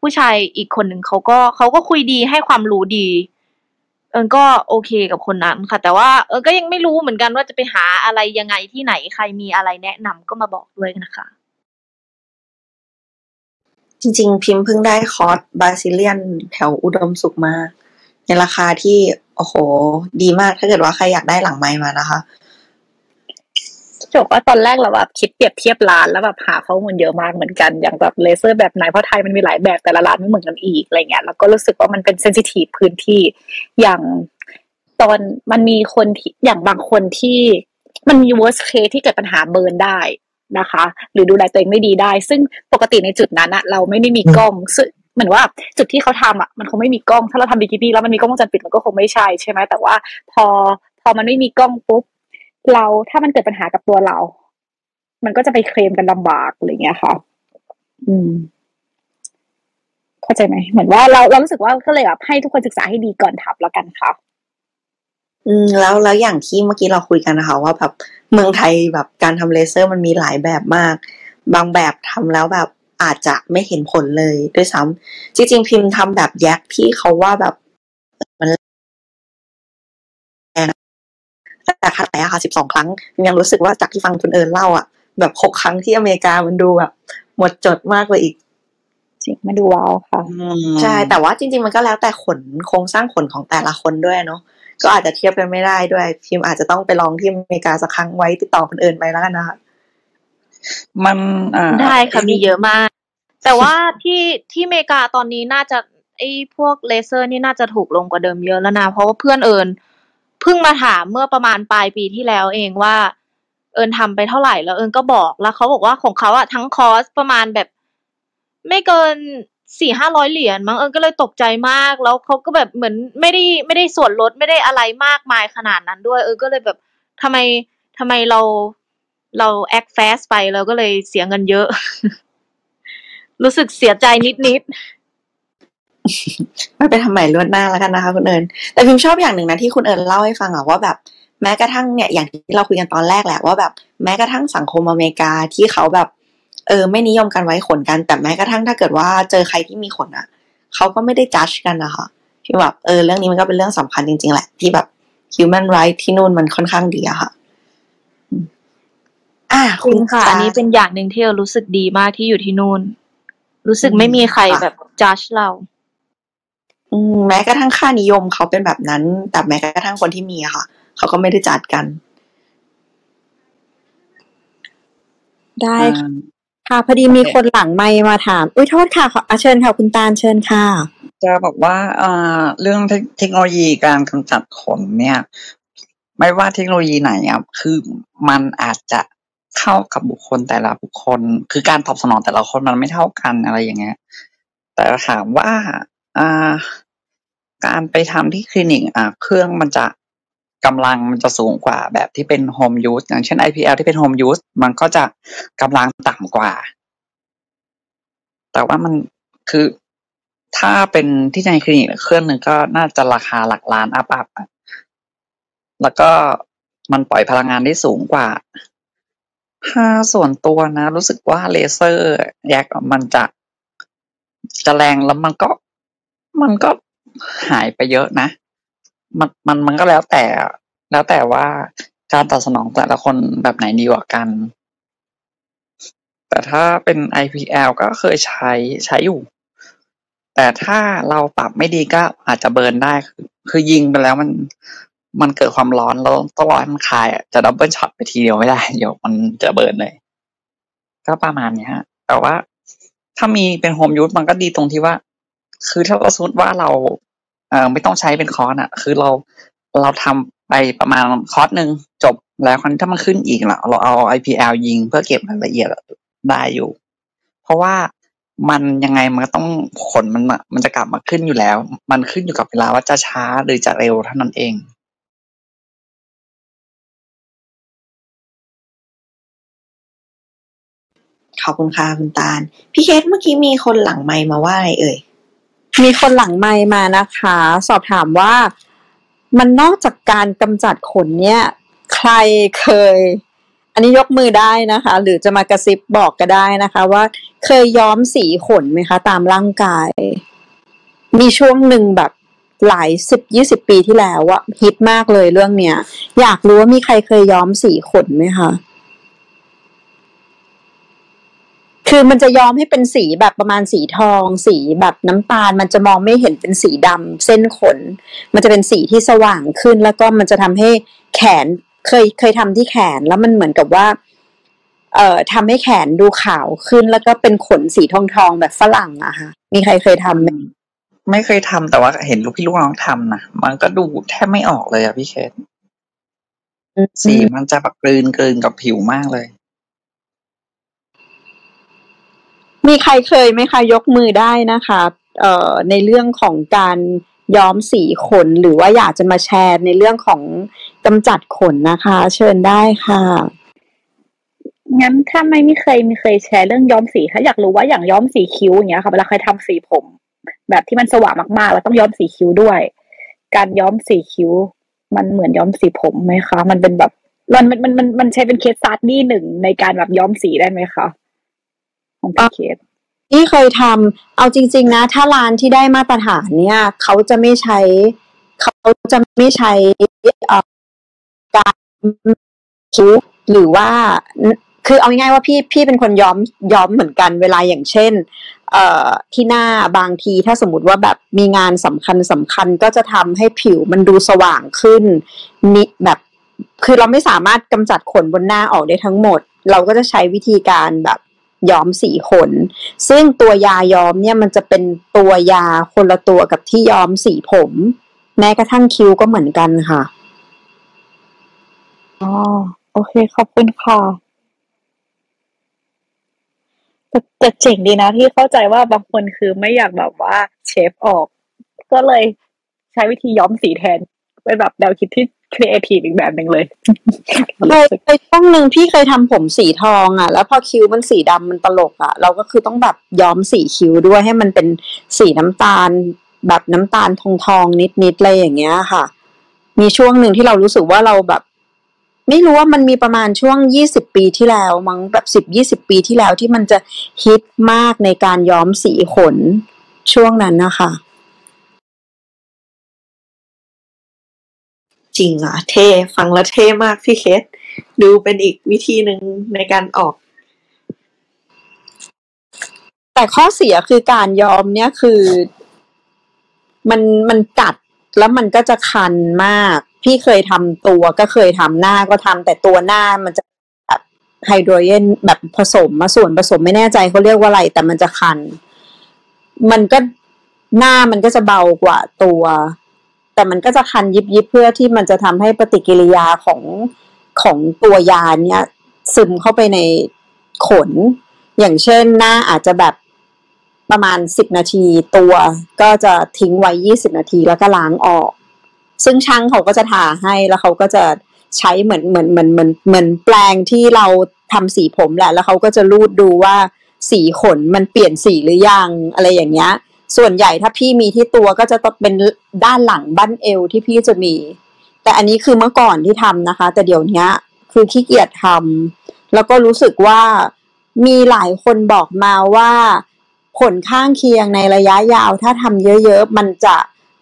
S8: ผู้ชายอีกคนหนึ่งเขาก็เขาก็คุยดีให้ความรู้ดี เอิญก็โอเคกับคนนั้นค่ะ แต่ว่าเออก็ยังไม่รู้เหมือนกันว่าจะไปหาอะไรยังไงที่ไหนใครมีอะไรแนะนำก็มาบอกด้วยนะคะ
S3: จริงๆ พิมพ์เพิ่งได้คอร์ส Brazilian แถวอุดมสุขมา ในราคาที่ โอ้โห ดีมากถ้าเกิดว่าใครอยากได้หลังไมค์มานะคะ
S2: จบว่าตอนแรกเราแบบคิดเปรียบเทียบร้านแล้วแบบหาข้อมูลเยอะมากเหมือนกันอย่างแบบเลเซอร์แบบไหนเพราะไทยมันมีหลายแบบแต่ละร้านไม่เหมือนกันอีกอะไรเงี้ยแล้วก็รู้สึกว่ามันเป็น sensitive พื้นที่อย่างตอนมันมีคนที่อย่างบางคนที่มันมี worst case ที่เกิดปัญหาเบิร์นได้นะคะ หรือดูแลตัวเองไม่ดีได้ ซึ่งปกติในจุดนั้นอะเราไม่ได้มีกล้องซึ่งเหมือนว่าจุดที่เขาทำอะมันคงไม่มีกล้อง ถ้าเราทำบิกินี่แล้วมันมีกล้องวงจรปิดมันก็คงไม่ใช่ใช่ไหมแต่ว่าพอพอมันไม่มีกล้องปุ๊บ เราถ้ามันเกิดปัญหากับตัวเรา มันก็จะไปเคลมกันลำบากอะไรเงี้ยค่ะ อืม เข้าใจไหมเหมือนว่าเราเรารู้สึกว่าก็เลยแบบให้ทุกคนศึกษาให้ดีก่อนทับแล้วกันค่ะ
S3: อืม แล้วแล้วอย่างที่เมื่อกี้เราคุยกันนะคะว่าแบบเมืองไทยแบบการทำเลเซอร์มันมีหลายแบบมาก บางแบบทำแล้วแบบอาจจะไม่เห็นผลเลยด้วยซ้ำจริงๆพิมพ์ทำแบบแยกที่เขาว่าแบบ แต่คัดไหนอะค่ะสิบสองครั้งยังรู้สึกว่าจากที่ฟังคุณเอิญเล่าอะแบบหกครั้งที่อเมริกามันดูแบบ หมดจดมากเลยอีก
S2: จริงมาดูว้าวค่ะ
S3: ใช่แต่ว่าจริง ๆ มันก็แล้วแต่ขนโครงสร้างขนของแต่ละคนด้วยเนาะก็อาจจะเทียบกันไม่ได้ด้วย พิมพ์อาจจะต้องไปลองที่อเมริกาสักครั้งไว้ติดต่อคนอื่นไปแล้วกันนะคะ
S10: มันอ่า
S8: ได้ค่ะมีเยอะมาก แต่ว่าที่ที่อเมริกาตอนนี้น่าจะไอ้พวกเลเซอร์นี่น่าจะถูกลงกว่าเดิมเยอะแล้วนะ เพราะว่าเพื่อนเอิญ เพิ่งมาถามเมื่อประมาณปลายปีที่แล้วเองว่า เอิญทำไปเท่าไหร่แล้วเอิญก็บอกแล้วเขาบอกว่าของเขาอะทั้งคอร์สประมาณแบบ ไม่เกินสี่ห้าร้อยเหรียญมั้งเอิญก็เลยตกใจมาก แล้วเขาก็แบบเหมือนไม่ได้ไม่ได้ส่วนลดไม่ได้อะไรมากมายขนาดนั้นด้วย เอิญก็เลยแบบทำไมทำไมเราเราแอคแฟสไปเราก็เลยเสียเงินเยอะ รู้สึกเสียใจนิดนิด
S3: ไม่ไปทำใหม่ลวดหน้าแล้วกันนะคะคุณเอิญแต่พิมชอบอย่างหนึ่งนะที่คุณเอิญเล่าให้ฟังอะว่าแบบแม้กระทั่งเนี่ยอย่างที่เราคุยกันตอนแรกแหละว่าแบบแม้กระทั่งสังคมอเมริกาที่เขาแบบ เออ ไม่นิยมการไว้ขนกัน แต่แม้กระทั่งถ้าเกิดว่าเจอใครที่มีขนอะเขาก็ไม่ได้จัดกันนะคะพี่แบบเออเรื่องนี้มันก็เป็นเรื่องสำคัญจริงๆแหละ ที่แบบ human right ที่นู่นมันค่อนข้างดีอะค่ะอืมอ่า
S8: ๆจริงค่ะ อันนี้เป็นอย่างหนึ่งที่เรารู้สึกดีมากที่อยู่ที่นู่น รู้สึกไม่มีใครแบบจัดเรา
S3: อืม แม้กระทั่งค่านิยมเขาเป็นแบบนั้น แต่แม้กระทั่งคนที่มีอะค่ะ เขาก็ไม่ได้จัดกัน
S1: ได้ค่ะค่ะ พอดีมีคนหลังไมค์มาถาม อุ้ยโทษค่ะขออะเชิญค่ะ คุณตาลเชิญค่ะ
S10: จะบอกว่าเอ่อเรื่องเทคเทคโนโลยีการกำจัดขนเนี่ย ไม่ว่าเทคโนโลยีไหนอะคือมันอาจจะเข้ากับบุคคลแต่ละบุคคล คือการตอบสนองแต่ละคนมันไม่เท่ากันอะไรอย่างเงี้ย แต่ถามว่าอ่า การไปทำที่คลินิกอะเครื่องมันจะกำลังมันจะสูงกว่าแบบที่เป็นโฮมยูสอย่างเช่น IPL ที่เป็นโฮมยูสมันก็จะกำลังต่ำกว่า แต่ว่ามันคือถ้าเป็นที่ในคลินิกเครื่องหนึ่งก็น่าจะราคาหลักล้านอัพอัพแล้วก็มันปล่อยพลังงานได้สูงกว่า ถ้าส่วนตัวนะ รู้สึกว่าเลเซอร์แยกมันจะจะแรงแล้วมันก็ มันก็หายไปเยอะนะ มันมันมันก็แล้วแต่แล้วแต่ว่าการตอบสนองแต่ละคนแบบไหนดีกว่ากัน แต่ถ้าเป็น IPL ก็เคยใช้ใช้อยู่ แต่ถ้าเราปรับไม่ดีก็อาจจะเบิร์นได้ คือยิงไปแล้วมันมันเกิดความร้อนแล้วต้องรอให้มันคายจะ double shot ไปทีเดียวไม่ได้ เดี๋ยวมันจะ burn เลย ก็ประมาณนี้ฮะ แต่ว่าถ้ามีเป็น home use มันก็ดีตรงที่ว่า คือถ้าเราสมมติว่าเราเอ่อไม่ต้องใช้เป็นคอร์สอะคือเราเราทำไปประมาณคอร์สหนึ่งจบแล้วคราวนี้ถ้ามันขึ้นอีกเราเราเอา IPL ยิงเพื่อเก็บรายละเอียดได้อยู่ เพราะว่ามันยังไงมันก็ต้องผลมันมันจะกลับมาขึ้นอยู่แล้ว มันขึ้นอยู่กับเวลาว่าจะช้าหรือจะเร็วเท่านั้นเอง
S3: ขอบคุณค่ะคุณตาล พี่เคสเมื่อกี้มีคนหลังไมมาว่าอะไรเอ่ย
S1: มีคนหลังไมมานะคะ สอบถามว่ามันนอกจากการกำจัดขนเนี่ย ใครเคย อันนี้ยกมือได้นะคะ หรือจะมากระซิบบอกก็ได้นะคะ ว่าเคยย้อมสีขนไหมคะ ตามร่างกาย มีช่วงหนึ่งแบบหลายสิบยี่สิบปีที่แล้วอะฮิตมากเลยเรื่องเนี้ย อยากรู้ว่ามีใครเคยย้อมสีขนไหมคะ คือมันจะย้อมให้เป็นสีแบบประมาณสีทอง สีแบบน้ำตาล มันจะมองไม่เห็นเป็นสีดำเส้นขน มันจะเป็นสีที่สว่างขึ้น แล้วก็มันจะทำให้แขนเคยเคยทำที่แขนแล้วมันเหมือนกับว่า เอ่อทำให้แขนดูขาวขึ้น แล้วก็เป็นขนสีทองทองๆแบบฝรั่งอะค่ะ มีใครเคยทำไหม
S10: ไม่เคยทำแต่ว่าเห็นลูกพี่ลูกน้องทำนะมันก็ดูแทบไม่ออกเลยอะพี่เคสสีมันจะแบบกลืนกลืนกับผิวมากเลย
S1: มีใครเคยไหมคะยกมือได้นะคะเอ่อในเรื่องของการย้อมสีขนหรือว่าอยากจะมาแชร์ในเรื่องของกำจัดขนนะคะ เชิญได้ค่ะ
S2: งั้นถ้าไม่มีเคยมีเคยแชร์เรื่องย้อมสีถ้าอยากรู้ว่าอย่างย้อมสีคิ้วอย่างเงี้ยค่ะเวลาเคยทำสีผม แบบที่มันสว่างมากๆ แล้วต้องย้อมสีคิ้วด้วย การย้อมสีคิ้ว มันเหมือนย้อมสีผมไหมคะ มันเป็นแบบมันมันมันมันมันใช้เป็น case study หนึ่งในการแบบย้อมสีได้ไหมคะ ของพี่เกส
S1: ที่เคยทำเอาจริง ๆ นะ ถ้าร้านที่ได้มาตรฐานเนี่ย เขาจะไม่ใช้ เขาจะไม่ใช้การคิ้วหรือว่า คือเอาง่ายๆว่าพี่พี่เป็นคนย้อมย้อมเหมือนกันเวลาอย่างเช่น เอ่อที่หน้าบางทีถ้าสมมติว่าแบบมีงานสำคัญสำคัญก็จะทำให้ผิวมันดูสว่างขึ้นนิแบบคือเราไม่สามารถกำจัดขนบนหน้าออกได้ทั้งหมด เราก็จะใช้วิธีการแบบ ย้อมสีขน ซึ่งตัวยาย้อมเนี่ยมันจะเป็นตัวยาคนละตัวกับที่ย้อมสีผม แม้กระทั่งคิ้วก็เหมือนกันค่ะ
S2: อ๋อโอเคขอบคุณค่ะแต่แต่เจ๋งดีนะที่เข้าใจว่าบางคนคือไม่อยากแบบว่า shave ออก ก็เลยใช้วิธีย้อมสีแทน เป็นแบบแนวคิดที่ครีเอทีฟอีกแบบหนึ่งเลย
S1: เคยเคยช่วงหนึ่งพี่เคยทำผมสีทองอะ แล้วพอคิ้วมันสีดำมันตลกอะ เราก็คือต้องแบบย้อมสีคิ้วด้วยให้มันเป็นสีน้ำตาล แบบน้ำตาลทองทองนิดนิดๆอะไรอย่างเงี้ยค่ะ มีช่วงหนึ่งที่เรารู้สึกว่าเราแบบ ไม่รู้ว่ามันมีประมาณช่วงยี่สิบปีที่แล้วมั้งแบบสิบยี่สิบปีที่แล้วที่มันจะฮิตมากในการย้อมสีขนช่วงนั้นนะคะ
S3: จริงอะเท่ฟังแล้วเท่มากพี่เคส ดูเป็นอีกวิธีหนึ่งในการออก
S1: แต่ข้อเสียคือการยอมเนี่ยคือ มันมันกัดแล้วมันก็จะคันมาก พี่เคยทำตัวก็เคยทำหน้าก็ทำแต่ตัวหน้ามันจะแบบไฮโดรเจนแบบผสมมาส่วนผสมไม่แน่ใจเขาเรียกว่าอะไร แต่มันจะคัน มันก็หน้ามันก็จะเบากว่าตัว แต่มันก็จะคันยิบยิบเพื่อที่มันจะทำให้ปฏิกิริยาของของตัวยาเนี่ยซึมเข้าไปในขน อย่างเช่นหน้าอาจจะแบบประมาณสิบนาทีตัวก็จะทิ้งไว้ยี่สิบนาทีแล้วก็ล้างออก ซึ่งช่างเขาก็จะทาให้แล้วเขาก็จะใช้เหมือนเหมือนเหมือนเหมือนเหมือนแปลงที่เราทำสีผมแหละ แล้วเขาก็จะรูดดูว่าสีขนมันเปลี่ยนสีหรือยังอะไรอย่างเงี้ย ส่วนใหญ่ถ้าพี่มีที่ตัวก็จะต้องเป็นด้านหลังบั้นเอวที่พี่จะมี แต่อันนี้คือเมื่อก่อนที่ทำนะคะ แต่เดี๋ยวนี้คือขี้เกียจทำแล้วก็รู้สึกว่ามีหลายคนบอกมาว่า ผลข้างเคียงในระยะยาวถ้าทำเยอะๆ มันจะ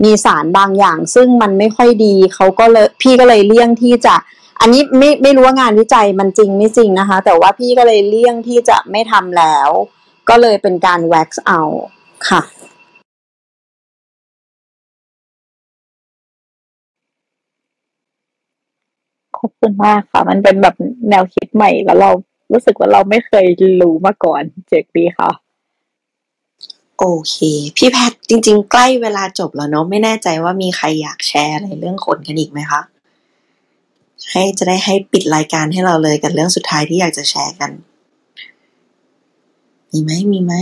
S1: มีสารบางอย่าง ซึ่งมันไม่ค่อยดีเขาก็เลยพี่ก็เลยเลี่ยงที่จะ อันนี้ไม่ไม่รู้ว่างานวิจัยมันจริงไม่จริงนะคะ แต่ว่าพี่ก็เลยเลี่ยงที่จะไม่ทำแล้ว ก็เลยเป็นการแว็กซ์เอาค่ะ
S2: ขอบคุณมากค่ะ มันเป็นแบบแนวคิดใหม่แล้วเรารู้สึกว่าเราไม่เคยรู้มาก่อนเจ๋งดีค่ะ
S3: โอเค พี่แพทจริง ๆ ใกล้เวลาจบแล้วเนาะไม่แน่ใจว่ามีใครอยากแชร์อะไรเรื่องขนกันอีกไหมคะให้จะได้ให้ปิดรายการให้เราเลยกับเรื่องสุดท้ายที่อยากจะแชร์กัน มีไหมมีไหม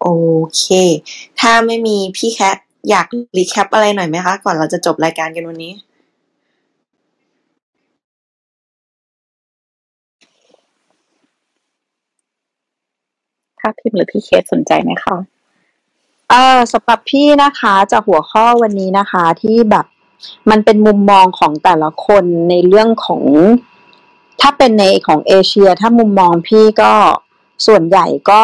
S3: โอเค ถ้าไม่มีพี่แคท อยากรีแคปอะไรหน่อยไหมคะ ก่อนเราจะจบรายการกันวันนี้
S2: ถ้าพิมพ์หรือพี่เคสสนใจไหมคะ
S1: เออสำหรับพี่นะคะจากหัวข้อวันนี้นะคะที่แบบมันเป็นมุมมองของแต่ละคนในเรื่องของ ถ้าเป็นในของเอเชีย ถ้ามุมมองพี่ก็ส่วนใหญ่ก็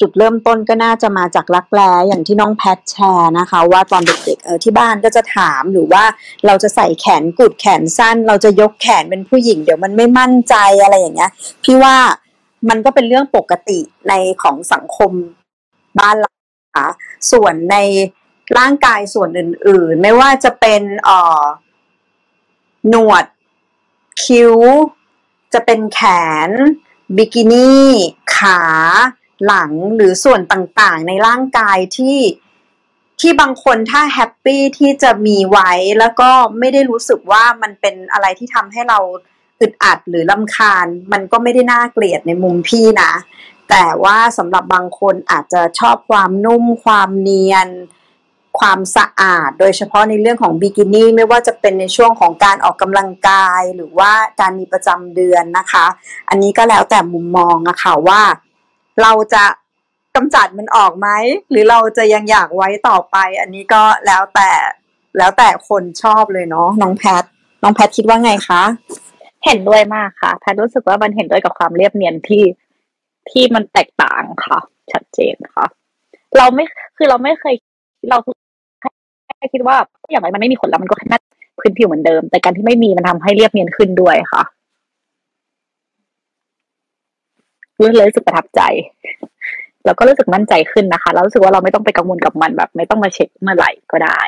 S1: จุดเริ่มต้นก็น่าจะมาจากรักแร้อย่างที่น้องแพทแชร์นะคะ ว่าตอนเด็กๆเออที่บ้านก็จะถามหรือว่าเราจะใส่แขนกุดแขนสั้น เราจะยกแขนเป็นผู้หญิง เดี๋ยวมันไม่มั่นใจอะไรอย่างเงี้ยพี่ว่ามันก็เป็นเรื่องปกติในของสังคมบ้านเราค่ะส่วนในร่างกายส่วนอื่น ๆ ไม่ว่าจะเป็นเอ่อหนวดคิ้ว จะเป็นแขน บิกินี่ ขา หลังหรือส่วนต่างๆ ในร่างกายที่ที่บางคนถ้า happy ที่จะมีไว้แล้วก็ไม่ได้รู้สึกว่ามันเป็นอะไรที่ทำให้เราอึดอัดหรือรำคาญ มันก็ไม่ได้น่าเกลียดในมุมพี่นะ แต่ว่าสำหรับบางคนอาจจะชอบความนุ่ม ความเนียน ความสะอาด โดยเฉพาะในเรื่องของบิกินี่ไม่ว่าจะเป็นในช่วงของการออกกำลังกายหรือว่าการมีประจำเดือนนะคะ อันนี้ก็แล้วแต่มุมมองอะค่ะว่า เราจะกำจัดมันออกไหมหรือเราจะยังอยากไว้ต่อไป อันนี้ก็แล้วแต่แล้วแต่คนชอบเลยเนาะน้องแพทน้องแพทคิดว่าไงคะ
S2: เห็นด้วยมากค่ะ แพทรู้สึกว่ามันเห็นด้วยกับความเรียบเนียนที่ที่มันแตกต่างค่ะ ชัดเจนค่ะ เราไม่คือเราไม่เคยเราแค่คิดว่าอย่างไรมันไม่มีขนแล้วมันก็แค่พื้นผิวเหมือนเดิม แต่การที่ไม่มีมันทำให้เรียบเนียนขึ้นด้วยค่ะ รู้เลยรู้สึกประทับใจ แล้วก็รู้สึกมั่นใจขึ้นนะคะแล้วรู้สึกว่าเราไม่ต้องไปกังวลกับมันแบบ ไม่ต้องมาเช็คเมื่อไหร่ก็ได้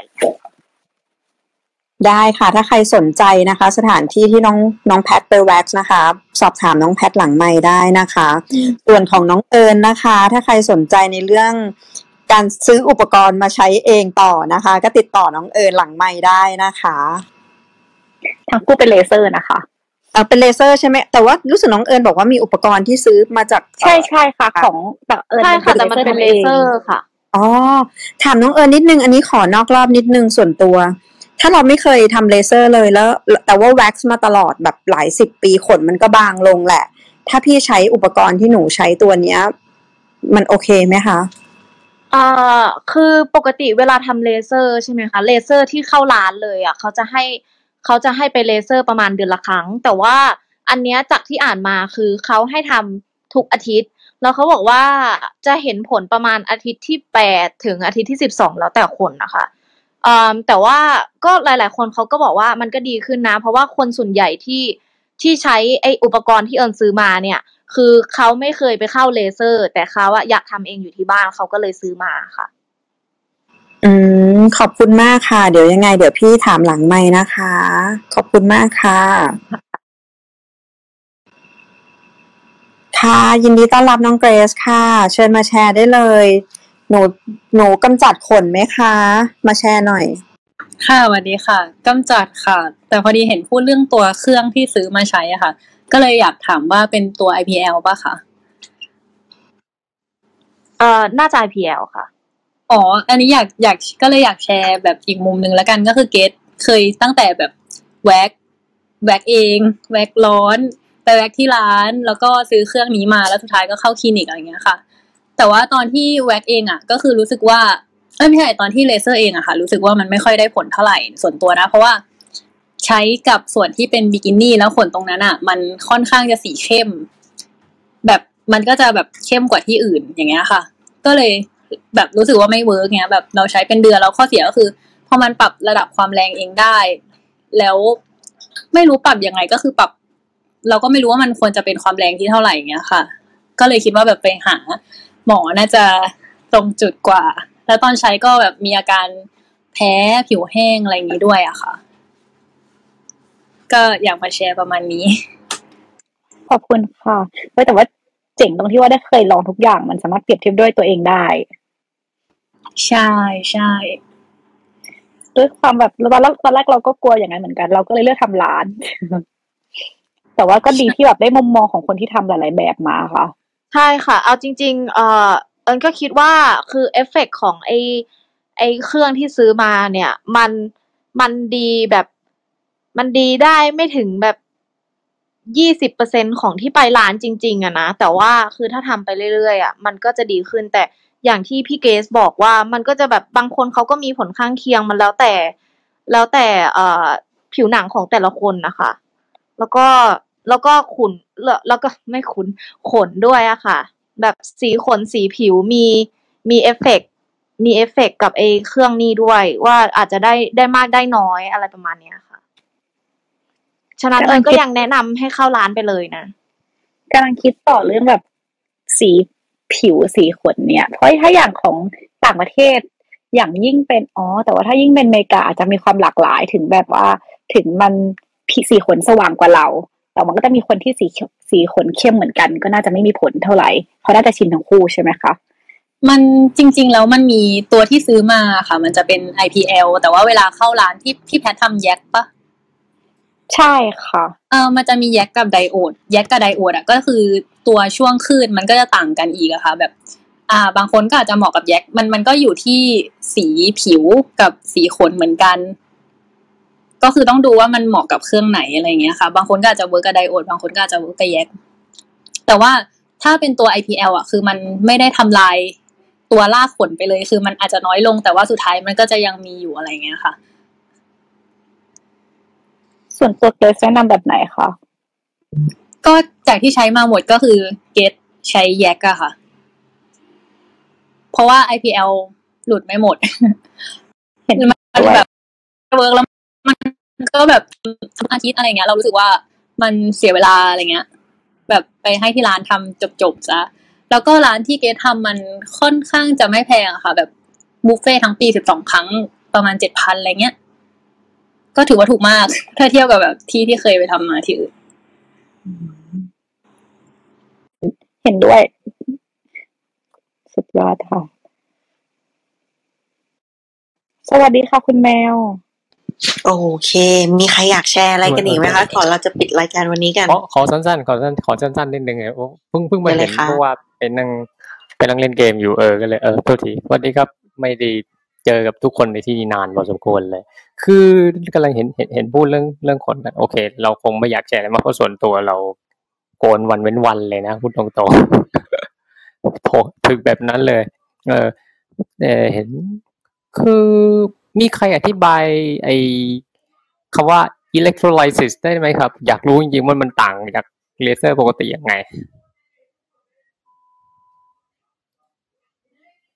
S1: ได้ค่ะ ถ้าใครสนใจนะคะ สถานที่ที่น้องน้องแพทไปแว็กซ์นะคะ สอบถามน้องแพทหลังไมค์ได้นะคะ ส่วนของน้องเอิญนะคะ ถ้าใครสนใจในเรื่องการซื้ออุปกรณ์มาใช้เองต่อนะคะ ก็ติดต่อน้องเอิญหลังไมค์ได้นะคะ
S2: ทั้งคู่เป็นเลเซอร์นะคะ
S1: เออเป็นเลเซอร์ใช่ไหมแต่ว่ารู้สึกน้องเอิญบอกว่ามีอุปกรณ์ที่ซื้อมาจาก
S2: ใช่ใช่ค่ะ ของแต่เอิญ
S8: ใช่ค่ะแต่มันเป็นเลเซอร์ค่ะ
S1: อ๋อถามน้องเอิญนิดนึง อันนี้ขอนอกรอบนิดนึงส่วนตัว ถ้าเราไม่เคยทำเลเซอร์เลยแล้ว แต่ว่าแว็กซ์มาตลอดแบบหลายสิบปีขนมันก็บางลงแหละ ถ้าพี่ใช้อุปกรณ์ที่หนูใช้ตัวเนี้ย มันโอเคไหมคะ
S8: อ่าคือปกติเวลาทำเลเซอร์ใช่ไหมคะเลเซอร์ที่เข้าร้านเลยอะเขาจะให้ เขาจะให้ไปเลเซอร์ประมาณเดือนละครั้ง แต่ว่าอันเนี้ยจากที่อ่านมาคือเขาให้ทำทุกอาทิตย์ แล้วเขาบอกว่าจะเห็นผลประมาณอาทิตย์ที่แปดถึงอาทิตย์ที่สิบสองแล้วแต่คนนะคะอ่าแต่ว่าก็หลาย ๆ คนเขาก็บอกว่ามันก็ดีขึ้นนะ เพราะว่าคนส่วนใหญ่ที่ที่ใช้ไออุปกรณ์ที่เอิญซื้อมาเนี่ย คือเขาไม่เคยไปเข้าเลเซอร์ แต่เขาอะอยากทำเองอยู่ที่บ้านเขาก็เลยซื้อมาค่ะ
S1: อืมขอบคุณมากค่ะ เดี๋ยวยังไง เดี๋ยวพี่ถามหลังไม่นะคะ ขอบคุณมากค่ะ ค่ะ ยินดีต้อนรับน้องเกรซค่ะ เชิญมาแชร์ได้เลย หนูหนูกำจัดขนไหมคะ มาแชร์หน่อย
S11: ค่ะสวัสดีค่ะกำจัดค่ะ แต่พอดีเห็นพูดเรื่องตัวเครื่องที่ซื้อมาใช้อะค่ะ ก็เลยอยากถามว่าเป็นตัว IPL ป่ะคะ
S8: เอ่อ น่าจะ IPL ค่ะ
S11: อ๋อ อันนี้อยากอยากก็เลยอยากแชร์แบบอีกมุมหนึ่งแล้วกันก็คือเกตเคยตั้งแต่แบบแว็กแว็กเอง แว็กร้อน ไปแว็กที่ร้าน แล้วก็ซื้อเครื่องนี้มาแล้วสุดท้ายก็เข้าคลินิกอะไรเงี้ยค่ะ แต่ว่าตอนที่แว็กเองอะก็คือรู้สึกว่าเอ้ยไม่ใช่ตอนที่เลเซอร์เองอะค่ะ รู้สึกว่ามันไม่ค่อยได้ผลเท่าไหร่ส่วนตัวนะ เพราะว่าใช้กับส่วนที่เป็นบิกินี่แล้วขนตรงนั้นอะมันค่อนข้างจะสีเข้ม แบบมันก็จะแบบเข้มกว่าที่อื่นอย่างเงี้ยค่ะ ก็เลย แบบรู้สึกว่าไม่ work เงี้ยแบบเราใช้เป็นเดือนแล้วข้อเสียก็คือพอมันปรับระดับความแรงเองได้ แล้วไม่รู้ปรับยังไงก็คือปรับ เราก็ไม่รู้ว่ามันควรจะเป็นความแรงที่เท่าไหร่เงี้ยค่ะ ก็เลยคิดว่าแบบไปหา หมอน่าจะตรงจุดกว่า แล้วตอนใช้ก็แบบมีอาการแพ้ผิวแห้งอะไรอย่างนี้ด้วยอะค่ะ ก็อยากมาแชร์ประมาณนี้
S2: ขอบคุณค่ะแต่ว่าเจ๋งตรงที่ว่าได้เคยลองทุกอย่างมันสามารถเปรียบเทียบด้วยตัวเองได้
S11: ใช่ใช่
S2: ด้วยความแบบตอนแรกตอนแรกเราก็กลัวอย่างนั้นเหมือนกัน เราก็เลยเลือกทำร้าน แต่ว่าก็ดีที่แบบได้มุมมองของคนที่ทำหลาย ๆ แบบมาค่ะ
S8: ใช่ค่ะ เอาจริง ๆ เออเอิญก็คิดว่าคือเอฟเฟกต์ของไอไอเครื่องที่ซื้อมาเนี่ย มันมันดีแบบมันดีได้ไม่ถึงแบบยี่สิบเปอร์เซ็นต์ของที่ไปร้านจริง ๆอะนะ แต่ว่าคือถ้าทำไปเรื่อยๆอะมันก็จะดีขึ้นแต่ อย่างที่พี่เกสบอกว่ามันก็จะแบบบางคนเขาก็มีผลข้างเคียงมันแล้วแต่ แล้วแต่เอ่อผิวหนังของแต่ละคนนะคะ แล้วก็แล้วก็ขุนแล้วแล้วก็ไม่ขุนขนด้วยอะค่ะ แบบสีขนสีผิวมีมีเอฟเฟกต์มีเอฟเฟกต์กับไอเครื่องนี้ด้วย ว่าอาจจะได้ได้มากได้น้อยอะไรประมาณเนี้ยค่ะ ฉะนั้นเอิญก็ยังแนะนำให้เข้าร้านไปเลยนะ
S2: กำลังคิดต่อเรื่องแบบสี ผิวสีขนเนี่ย เพราะถ้าอย่างของต่างประเทศอย่างยิ่งเป็นอ๋อแต่ว่าถ้ายิ่งเป็นอเมริกาอาจจะมีความหลากหลายถึงแบบว่าถึงมันผิสีขนสว่างกว่าเรา แต่มันก็จะมีคนที่สีสีขนเข้มเหมือนกัน ก็น่าจะไม่มีผลเท่าไหร่เพราะน่าจะชินทั้งคู่ใช่ไหมคะ
S11: มันจริง ๆ แล้วมันมีตัวที่ซื้อมาค่ะ มันจะเป็น IPL แต่ว่าเวลาเข้าร้านที่พี่แพททำแยกปะ
S2: ใช่ค่ะ
S11: เออมันจะมี YAG กับ diode YAG กับ diode อะก็คือตัวช่วงคลื่นมันก็จะต่างกันอีกอะค่ะ แบบ อ่า บางคนก็อาจจะเหมาะกับ YAG มันมันก็อยู่ที่สีผิวกับสีขนเหมือนกัน ก็คือต้องดูว่ามันเหมาะกับเครื่องไหนอะไรเงี้ยค่ะ บางคนก็อาจจะ work กับ diode บางคนก็อาจจะ work กับ YAG แต่ว่าถ้าเป็นตัว IPL อะ คือมันไม่ได้ทำลายตัวรากขนไปเลย คือมันอาจจะน้อยลงแต่ว่าสุดท้ายมันก็จะยังมีอยู่อะไรเงี้ยค่ะ
S2: ส่วนตัวเกรซแนะนำแบบไหนคะ
S11: ก็จากที่ใช้มาหมดก็คือเกตใช้แยกอะค่ะ เพราะว่า IPL หลุดไม่หมด เห็นมันแบบเวิร์กแล้วมันก็แบบทุกอาทิตย์อะไรเงี้ย เรารู้สึกว่ามันเสียเวลาอะไรเงี้ย แบบไปให้ที่ร้านทำจบๆซะแล้วก็ร้านที่เกททำมันค่อนข้างจะไม่แพงอะค่ะ แบบบุฟเฟ่ทั้งปีสิบสองครั้งประมาณเจ็ดพันอะไรเงี้ย ก็ถือว่าถูกมาก ถ้าเทียบกับแบบที่ที่เคยไปทำมาที่อื่น
S2: เห็นด้วย สุดยอดค่ะ สวัสดีค่ะ คุณแมว
S3: โอเค มีใครอยากแชร์อะไรกันอีกไหมคะก่อนเราจะปิดรายการวันนี้กัน
S12: ขอขอสั้นๆขอสั้นขอสั้นๆนิดนึงไงโอ้เพิ่งเพิ่งมา
S3: ได้เล
S12: เห็
S3: ย
S12: น
S3: ค่ะ
S12: เพราะว่าเป็นนั่งเป็นนั่งเล่นเกมอยู่เออก็เลยเออโทษทีสวัสดีครับไม่ได้ เจอกับทุกคนในที่นี่นานพอสมควรเลย คือกำลังเห็นเห็นเห็นพูดเรื่องเรื่องคนกันโอเค เราคงไม่อยากแชร์อะไรมากเพราะส่วนตัวเราโกนวันเว้นวันเลยนะพูดตรงๆโถถึกแบบนั้นเลย เออเอเห็น คือมีใครอธิบายไอคำว่า electrolysis ได้ไหมครับ อยากรู้จริงๆว่ามันต่างจากเลเซอร์ปกติยังไง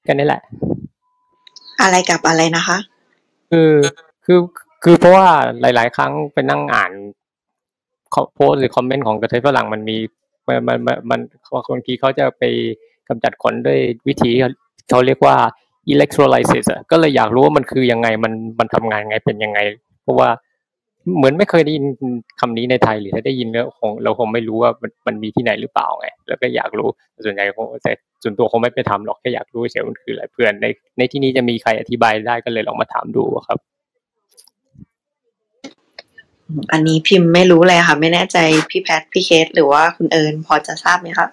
S12: กันนี่แหละ
S3: อะไรกับอะไรนะคะ
S12: คือคือคือเพราะว่าหลาย ๆ ครั้งไปนั่งอ่านโพสหรือคอมเมนต์ของกระเทยฝรั่งมันมีมันมันมันบางทีเขาจะไปกำจัดขนด้วยวิธีเขาเรียกว่า electrolysis อะก็เลยอยากรู้ว่ามันคือยังไงมันมันทำงานยังไงเป็นยังไง เพราะว่า เหมือนไม่เคยได้ยินคำนี้ในไทยหรือถ้าได้ยินแล้วคงเราคงไม่รู้ว่ามันมันมีที่ไหนหรือเปล่าไงแล้วก็อยากรู้ส่วนใหญ่คงแต่ส่วนตัวคงไม่ไปทำหรอกแค่อยากรู้เฉยๆมันคืออะไรเพื่อนในในที่นี้จะมีใครอธิบายได้ก็เลยลองมาถามดูครับ
S3: อันนี้พิมพ์ไม่รู้เลยค่ะ ไม่แน่ใจพี่แพทพี่เคสหรือว่าคุณเอิญพอจะทราบไหมคะ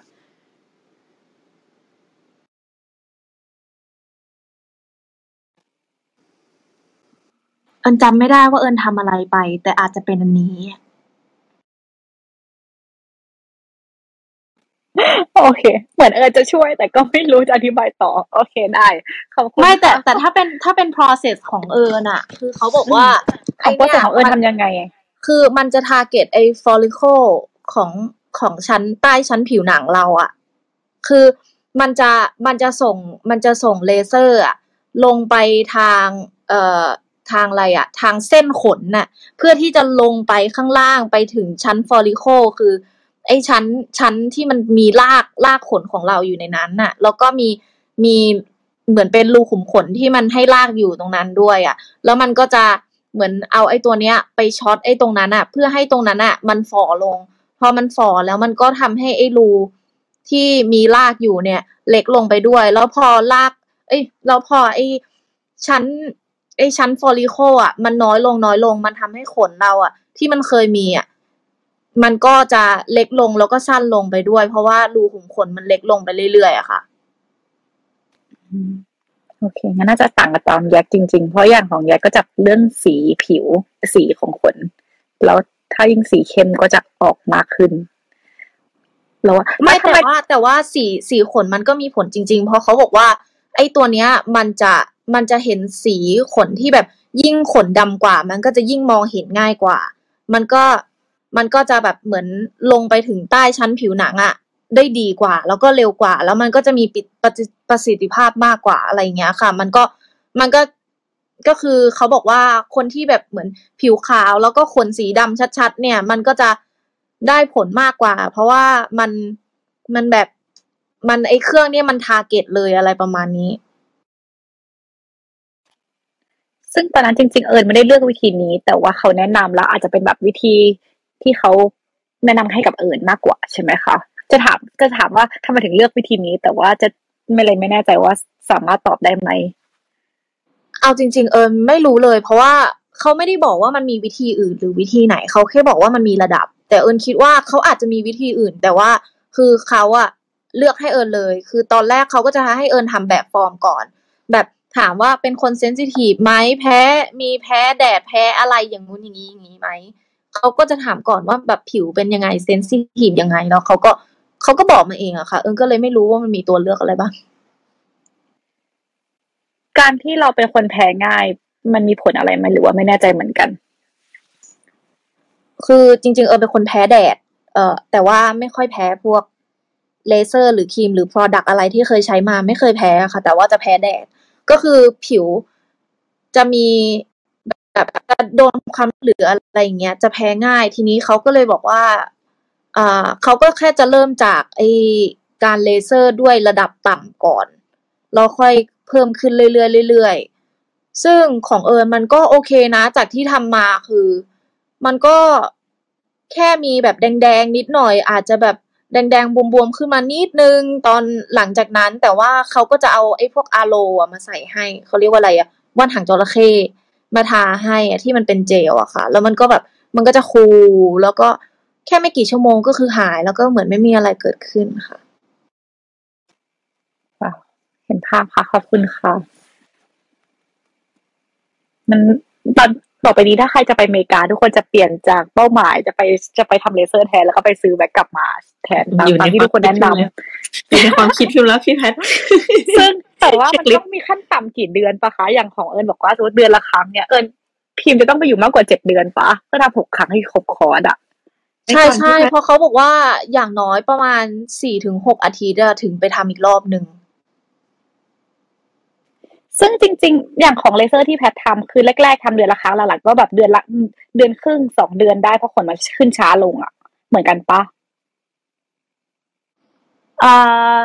S8: เอิญจำไม่ได้ว่าเอิญทำอะไรไป แต่อาจจะเป็นอันนี้
S2: โอเค เหมือนเออจะช่วย แต่ก็ไม่รู้จะอธิบายต่อ โอเคได้ขอบคุณ
S8: ไม่แต่
S2: ค่ะ
S8: แต่ถ้าเป็นถ้าเป็น process ของเอิญอะคือเขาบอกว่า
S2: คำว่าแต่ของเอิญทำยังไง
S8: คือมันจะ target ไอ้ follicle ของของชั้นใต้ชั้นผิวหนังเราอะคือมันจะมันจะส่งมันจะส่งเลเซอร์อะลงไปทาง เอ่อ ทางอะไรอะทางเส้นขนน่ะ เพื่อที่จะลงไปข้างล่างไปถึงชั้น follicle คือ ไอ้ชั้นชั้นที่มันมีรากรากขนของเราอยู่ในนั้นน่ะ แล้วก็มีมีเหมือนเป็นรูขุมขนที่มันให้รากอยู่ตรงนั้นด้วยอะแล้วมันก็จะเหมือนเอาไอ้ตัวเนี้ย ไปช็อตไอ้ตรงนั้นอะเพื่อให้ตรงนั้นอะมันฝ่อลง พอมันฝ่อแล้วมันก็ทำให้ไอ้รูที่มีรากอยู่เนี่ย เล็กลงไปด้วย แล้วพอราก เอ้ยแล้วพอไอ้ชั้น ไอ้ชั้นฟอลิโคอะมันน้อยลงน้อยลง มันทำให้ขนเราอะ ที่มันเคยมีอะมันก็จะเล็กลงแล้วก็สั้นลงไปด้วย เพราะว่ารูขุมขนมันเล็กลงไปเรื่อยๆอะค่ะ
S2: โอเคงั้นน่าจะต่างกับตอนแยกจริงๆ เพราะอย่างของแยกก็จะเรื่องสีผิวสีของขน แล้วถ้ายิ่งสีเข้มก็จะออกมากขึ้นแล้วว่า
S8: ไม่
S2: ทำ
S8: แต่
S2: ไม
S8: ว่าแต่ว่าสีสีขนมันก็มีผลจริง ๆ เพราะเขาบอกว่า ไอ้ตัวเนี้ย มันจะ มันจะเห็นสีขนที่แบบยิ่งขนดำกว่า มันก็จะยิ่งมองเห็นง่ายกว่า มันก็มันก็จะแบบเหมือนลงไปถึงใต้ชั้นผิวหนังอะได้ดีกว่า แล้วก็เร็วกว่า แล้วมันก็จะมีปิดประสิทธิภาพมากกว่าอะไรเงี้ยค่ะ มันก็มันก็ก็คือเขาบอกว่าคนที่แบบเหมือนผิวขาวแล้วก็ขนสีดำชัด ๆ เนี่ย มันก็จะได้ผลมากกว่า เพราะว่ามันมันแบบมันไอเครื่องเนี่ยมัน target เลยอะไรประมาณนี้
S2: ซึ่งตอนนั้นจริง ๆ เอิญไม่ได้เลือกวิธีนี้ แต่ว่าเขาแนะนำแล้วอาจจะเป็นแบบวิธีที่เขาแนะนำให้กับเอิญมากกว่าใช่ไหมคะจะถามก็ถามว่าทำไมถึงเลือกวิธีนี้ แต่ว่าจะไม่เลยไม่แน่ใจว่าสามารถตอบได้ไหม
S8: เอาจริง ๆ เอิญไม่รู้เลย เพราะว่าเขาไม่ได้บอกว่ามันมีวิธีอื่น หรือวิธีไหนเขาแค่บอกว่ามันมีระดับ แต่เอิญคิดว่าเขาอาจจะมีวิธีอื่น แต่ว่าคือเขาอะเลือกให้เอิญเลย คือตอนแรกเขาก็จะให้เอิญทำแบบฟอร์มก่อน แบบ ถามว่าเป็นคนเซนซิทีฟไหมแพ้มีแพ้แดดแพ้อะไรอย่างงู้นอย่างนี้อย่างนี้ไหมเขาก็จะถามก่อนว่าแบบผิวเป็นยังไงเซนซิทีฟยังไงแล้วเขาก็เขาก็บอกมาเองอะค่ะ เอิญก็เลยไม่รู้ว่ามันมีตัวเลือกอะไรบ้าง
S2: การที่เราเป็นคนแพ้ง่าย มันมีผลอะไรไหมหรือว่าไม่แน่ใจเหมือนกัน
S8: คือจริง ๆ เออเป็นคนแพ้แดด เอ่อแต่ว่าไม่ค่อยแพ้พวกเลเซอร์ หรือครีมหรือ Product อะไรที่เคยใช้มาไม่เคยแพ้ค่ะ แต่ว่าจะแพ้แดด ก็คือผิวจะมีแบบโดนความหรืออะไรอย่างเงี้ยจะแพ้ง่ายทีนี้เขาก็เลยบอกว่าอ่าเขาก็แค่จะเริ่มจากไอการเลเซอร์ด้วยระดับต่ำก่อนแล้วค่อยเพิ่มขึ้นเรื่อยๆเรื่อยๆซึ่งของเอิญมันก็โอเคนะ จากที่ทำมาคือ มันก็แค่มีแบบแดงๆนิดหน่อยอาจจะแบบ แดงๆ บวมๆ ขึ้นมานิดนึงตอนหลังจากนั้น แต่ว่าเขาก็จะเอาไอ้พวกอาโลมาใส่ให้เขาเรียกว่าอะไรอะว่านหางจระเข้มาทาให้อะที่มันเป็นเจลอะค่ะ แล้วมันก็แบบมันก็จะคูลแล้วก็แค่ไม่กี่ชั่วโมงก็คือหายแล้วก็เหมือนไม่มีอะไรเกิดขึ้นค่ะ
S2: เห็นภาพค่ะขอบคุณค่ะ มันตอน ต่อไปนี้ถ้าใครจะไปอเมริกาทุกคนจะเปลี่ยนจากเป้าหมายจะไปจะไปทำเลเซอร์แทนแล้วก็ไปซื้อแบ็กกลับมาแทนตาม
S3: อยู่ใน
S2: ตามที่ทุกคนแนะนำ
S3: อยู่ในความคิดพิมพ์แล้วพี่แพท
S2: ซึ่งแต่ว่า
S3: เช็
S2: มัน
S3: คลิส
S2: ต้องมีขั้นต่ำกี่เดือนปะคะอย่างของเอิญบอกว่าสมมติเดือนละครั้งเนี่ยเอิญพิมพ์จะต้องไปอยู่มากกว่าเจ็ดเดือนปะเพื่อทำหกครั้งให้ครบคอร์สอะ
S8: ใช่ใช่เพราะเขาบอกว่าอย่างน้อยประมาณสี่ถึงหกอาทิตย์อะถึงไปทำอีกรอบหนึ่ง
S2: ซึ่งจริง ๆ อย่างของเลเซอร์ที่แพททำคือแรก ๆทำเดือนละครั้งหลังๆก็แบบเดือนละเดือนครึ่งสองเดือนได้เพราะขนมันขึ้นช้าลงอะเหมือนกันปะ
S8: อ่า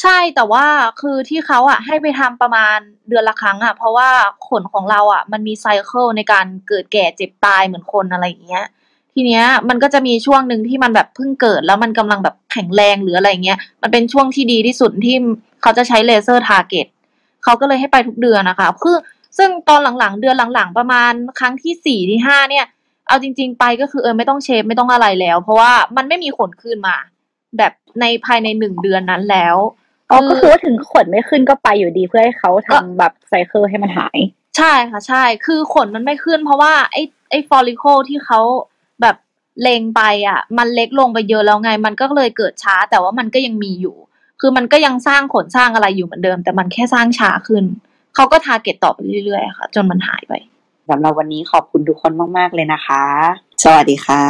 S8: ใช่แต่ว่าคือที่เขาอะ ให้ไปทำประมาณเดือนละครั้งอะ เพราะว่าขนของเราอะ มันมี cycle ในการเกิดแก่เจ็บตายเหมือนคนอะไรอย่างเงี้ย ทีเนี้ย มันก็จะมีช่วงหนึ่งที่มันแบบเพิ่งเกิด แล้วมันกำลังแบบแข็งแรงหรืออะไรเงี้ยมันเป็นช่วงที่ดีที่สุดที่เขาจะใช้เลเซอร์ target เขาก็เลยให้ไปทุกเดือนนะคะคือซึ่งตอนหลังๆ เดือนหลังๆ ประมาณครั้งที่สี่ที่ห้าเนี่ย เอาจริง ๆ ไปก็คือเออไม่ต้อง shave ไม่ต้องอะไรแล้ว เพราะว่ามันไม่มีขนขึ้นมา แบบในภายในหนึ่งเดือนนั้นแล้ว
S2: อ๋อก็คือว่าถึงขนไม่ขึ้นก็ไปอยู่ดีเพื่อให้เขาทำแบบ cycle ให้มันหาย
S8: ใช่ค่ะใช่ คือขนมันไม่ขึ้น เพราะว่าไอ้ไอ้ follicle ที่เขาแบบเลงไปอะ มันเล็กลงไปเยอะแล้วไง มันก็เลยเกิดช้าแต่ว่ามันก็ยังมีอยู่ คือมันก็ยังสร้างขนสร้างอะไรอยู่เหมือนเดิม แต่มันแค่สร้างช้าขึ้น เขาก็ target ต่อไปเรื่อยๆค่ะ จนมันหายไป
S13: สำหรับวันนี้ขอบคุณทุกคนมาก ๆ เลยนะคะ
S3: สวัสดีค่ะ